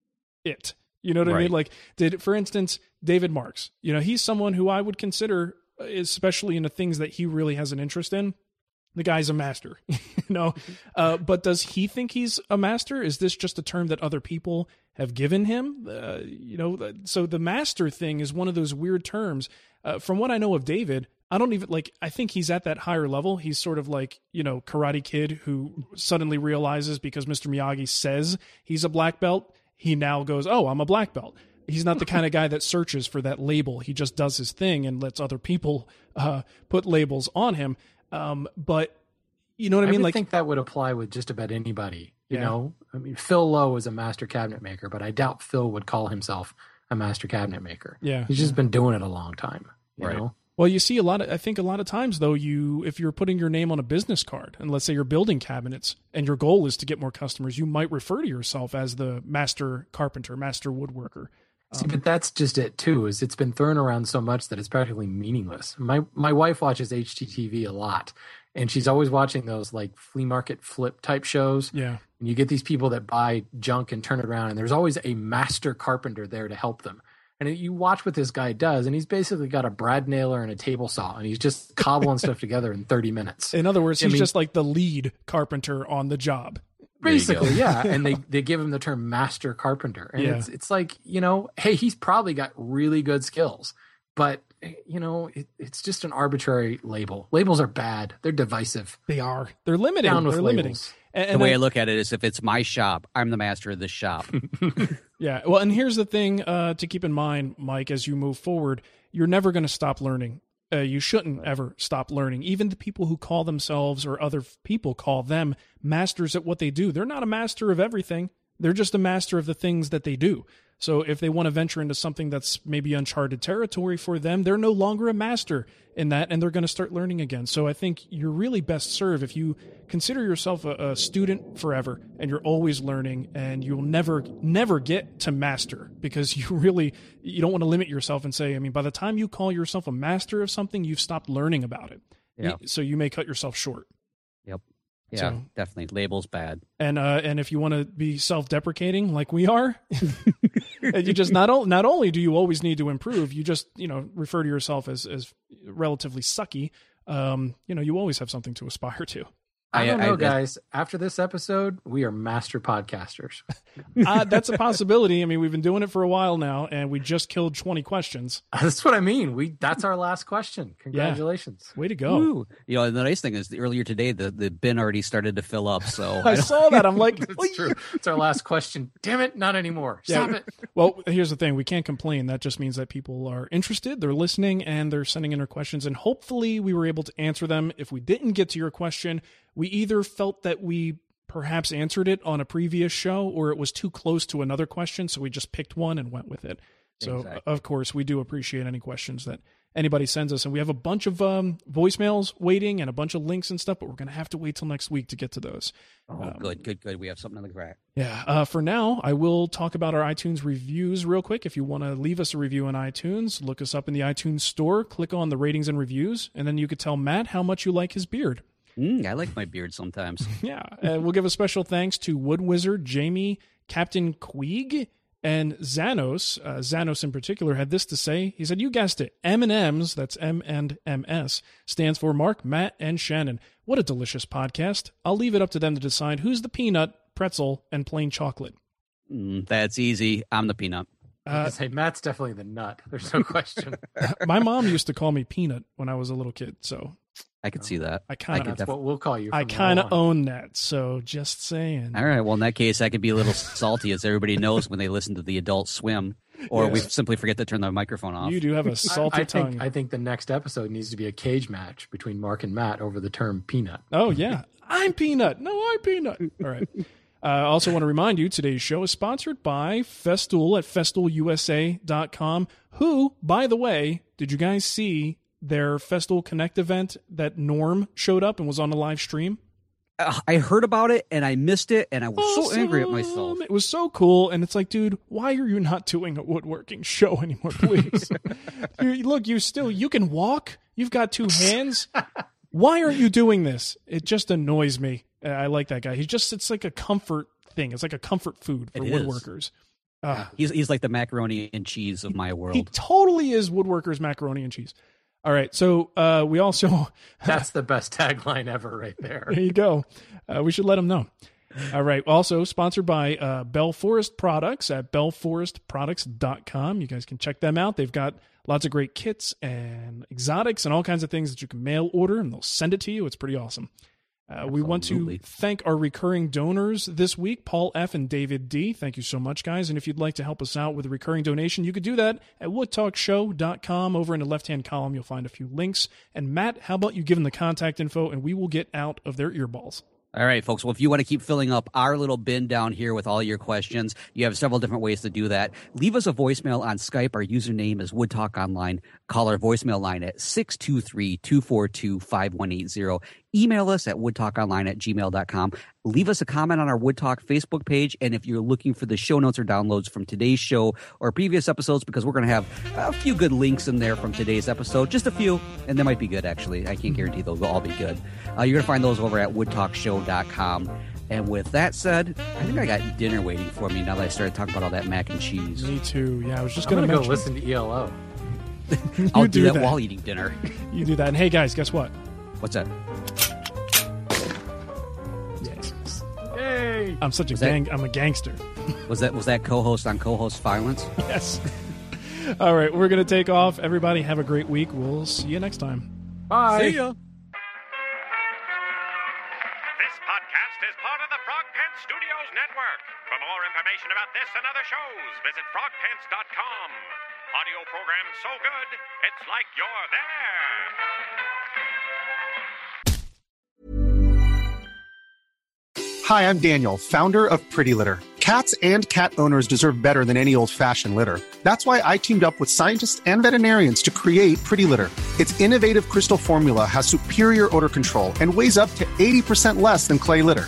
it. You know what I mean? Like, did for instance, David Marks? You know, he's someone who I would consider, especially in the things that he really has an interest in. The guy's a master, [laughs] you know. [laughs] Uh, but does he think he's a master? Is this just a term that other people have given him? Uh, you know, so the master thing is one of those weird terms. Uh, from what I know of David, I don't even like. I think he's at that higher level. He's sort of like you know, Karate Kid who suddenly realizes because Mr. Miyagi says he's a black belt, he now goes, "Oh, I'm a black belt." He's not the kind of guy that searches for that label. He just does his thing and lets other people uh, put labels on him. Um, but you know what I mean? would like, think that would apply with just about anybody. You Yeah. know, I mean, Phil Lowe is a master cabinet maker, but I doubt Phil would call himself a master cabinet maker. Yeah, he's just been doing it a long time. You Right. know, Well, you see a lot of, I think a lot of times though, you, if you're putting your name on a business card and let's say you're building cabinets and your goal is to get more customers, you might refer to yourself as the master carpenter, master woodworker. See, but um, that's just it too. Is it's been thrown around so much that it's practically meaningless. My my wife watches HGTV a lot, and she's always watching those like flea market flip type shows. Yeah. And you get these people that buy junk and turn it around, and there's always a master carpenter there to help them. And you watch what this guy does, and he's basically got a brad nailer and a table saw, and he's just cobbling [laughs] stuff together in 30 minutes. In other words, I he's mean- just like the lead carpenter on the job. There you go. Basically, yeah. [laughs] And they, they give him the term master carpenter. And Yeah. it's it's like, you know, hey, he's probably got really good skills, but you know, it, it's just an arbitrary label. Labels are bad. They're divisive. They are. They're limiting. Down with They're limiting. labels. And, The way I- I look at it is if it's my shop, I'm the master of the shop. [laughs] Yeah. Well, and here's the thing uh, to keep in mind, Mike, as you move forward, you're never going to stop learning. Uh, you shouldn't ever stop learning. Even the people who call themselves or other people call them masters at what they do, they're not a master of everything. They're just a master of the things that they do. So if they want to venture into something that's maybe uncharted territory for them, they're no longer a master in that and they're going to start learning again. So I think you're really best served if you consider yourself a, a student forever and you're always learning and you'll never never get to master because [laughs] you really you don't want to limit yourself and say, I mean, by the time you call yourself a master of something, you've stopped learning about it. Yeah. So you may cut yourself short. Yeah, So- definitely. Labels bad. And uh, and if you want to be self-deprecating like we are, [laughs] you just not o- not only do you always need to improve, you just you know refer to yourself as as relatively sucky. Um, you know, you always have something to aspire to. I don't I- know, I- guys. After this episode, we are master podcasters. [laughs] uh, that's a possibility. I mean, we've been doing it for a while now, and we just killed 20 questions. [laughs] That's what I mean. We that's our last question. Congratulations. Way to go. Woo. You know, the nice thing is earlier today the, the bin already started to fill up. So [laughs] I saw that. I'm like, That's true. It's our last question. Damn it, not anymore. Yeah. Stop it. well, here's the thing. We can't complain. That just means that people are interested, they're listening, and they're sending in their questions. And hopefully, we were able to answer them. If we didn't get to your question, we either felt that we perhaps answered it on a previous show or it was too close to another question. So we just picked one and went with it. So, Exactly. of course, we do appreciate any questions that anybody sends us. And we have a bunch of um, voicemails waiting and a bunch of links and stuff, but we're going to have to wait till next week to get to those. oh, good, good, good. We have something in the crack. Yeah. Uh, for now, I will talk about our iTunes reviews real quick. If you want to leave us a review on iTunes, look us up in the iTunes store, click on the ratings and reviews, and then you could tell Matt how much you like his beard. Mm, I like my beard sometimes. [laughs] Yeah. Uh, we'll give a special thanks to Wood Wizard, Jamie, Captain Queeg, and Xanos. Uh, Xanos in particular had this to say. He said, "You guessed it. M and M's. That's M and M S stands for Marc, Matt, and Shannon. What a delicious podcast. I'll leave it up to them to decide who's the peanut, pretzel, and plain chocolate." Mm, that's easy. I'm the peanut. Uh, I say Matt's definitely the nut. There's no question. [laughs] my mom used to call me Peanut when I was a little kid, so I could see that. I I kind could of That's what we'll call you. I kind of own that. So just saying. All right. Well, in that case, I could be a little salty, as everybody knows when they listen to the Adult Swim, or we simply forget to turn the microphone off. You do have a salty I, tongue. think I think the next episode needs to be a cage match between Marc and Matt over the term peanut. Oh yeah, I'm Peanut. No, I'm Peanut. All right. Uh, I also want to remind you today's show is sponsored by Festool at festoolusa.com. Who, by the way, did you guys see their Festool Connect event that Norm showed up and was on a live stream? Uh, I heard about it and I missed it, and I was so angry at myself. It was so cool, and it's like, dude, why are you not doing a woodworking [laughs] show anymore? Please, [laughs] you, look, you still you can walk. You've got two hands. Why aren't you doing this? It just annoys me. Uh, I like that guy. He's just it's like a comfort thing. It's like a comfort food for It woodworkers. Uh, He's he's like the macaroni and cheese of my world. he totally is woodworkers macaroni and cheese. All right, so uh, we also [laughs] That's the best tagline ever, right there. There you go. Uh, we should let them know. All right. Also sponsored by uh, Bell Forest Products at bellforestproducts.com. You guys can check them out. They've got lots of great kits and exotics and all kinds of things that you can mail order and they'll send it to you. It's pretty awesome. Uh, we want to thank our recurring donors this week, Paul F. and David D. Thank you so much, guys. And if you'd like to help us out with a recurring donation, you could do that at woodtalkshow.com. Over in the left hand column, you'll find a few links. And Matt, how about you give them the contact info and we will get out of their earballs? All right, folks. Well, if you want to keep filling up our little bin down here with all your questions, you have several different ways to do that. Leave us a voicemail on Skype. Our username is Wood Talk Online. Call our voicemail line at 623-242-5180. Email us at woodtalkonline at gmail.com. Leave us a comment on our Woodtalk Facebook page. And if you're looking for the show notes or downloads from today's show or previous episodes, because we're going to have a few good links in there from today's episode, just a few, and they might be good, actually. I can't guarantee they'll all be good. Uh, you're going to find those over at woodtalkshow.com. And with that said, I think I got dinner waiting for me now that I started talking about all that mac and cheese. Me too. Yeah, I was just going gonna to go listen to ELO. [laughs] I'll do, do that, that. while eating dinner. [laughs] You do that. And hey, guys, guess what? What's that? Yes. Hey, I'm such a Was that- gang. I'm a gangster. [laughs] Was that was that co-host on co-host violence? Yes. All right, we're going to take off. Everybody, have a great week. We'll see you next time. bye. ya. The Frog Pants Studios Network. For more information about this and other shows, visit frogpants.com. Audio program so good, it's like you're there. Hi, I'm Daniel, founder of Pretty Litter. Cats and cat owners deserve better than any old fashioned litter. That's why I teamed up with scientists and veterinarians to create Pretty Litter. Its innovative crystal formula has superior odor control and weighs up to 80% less than clay litter.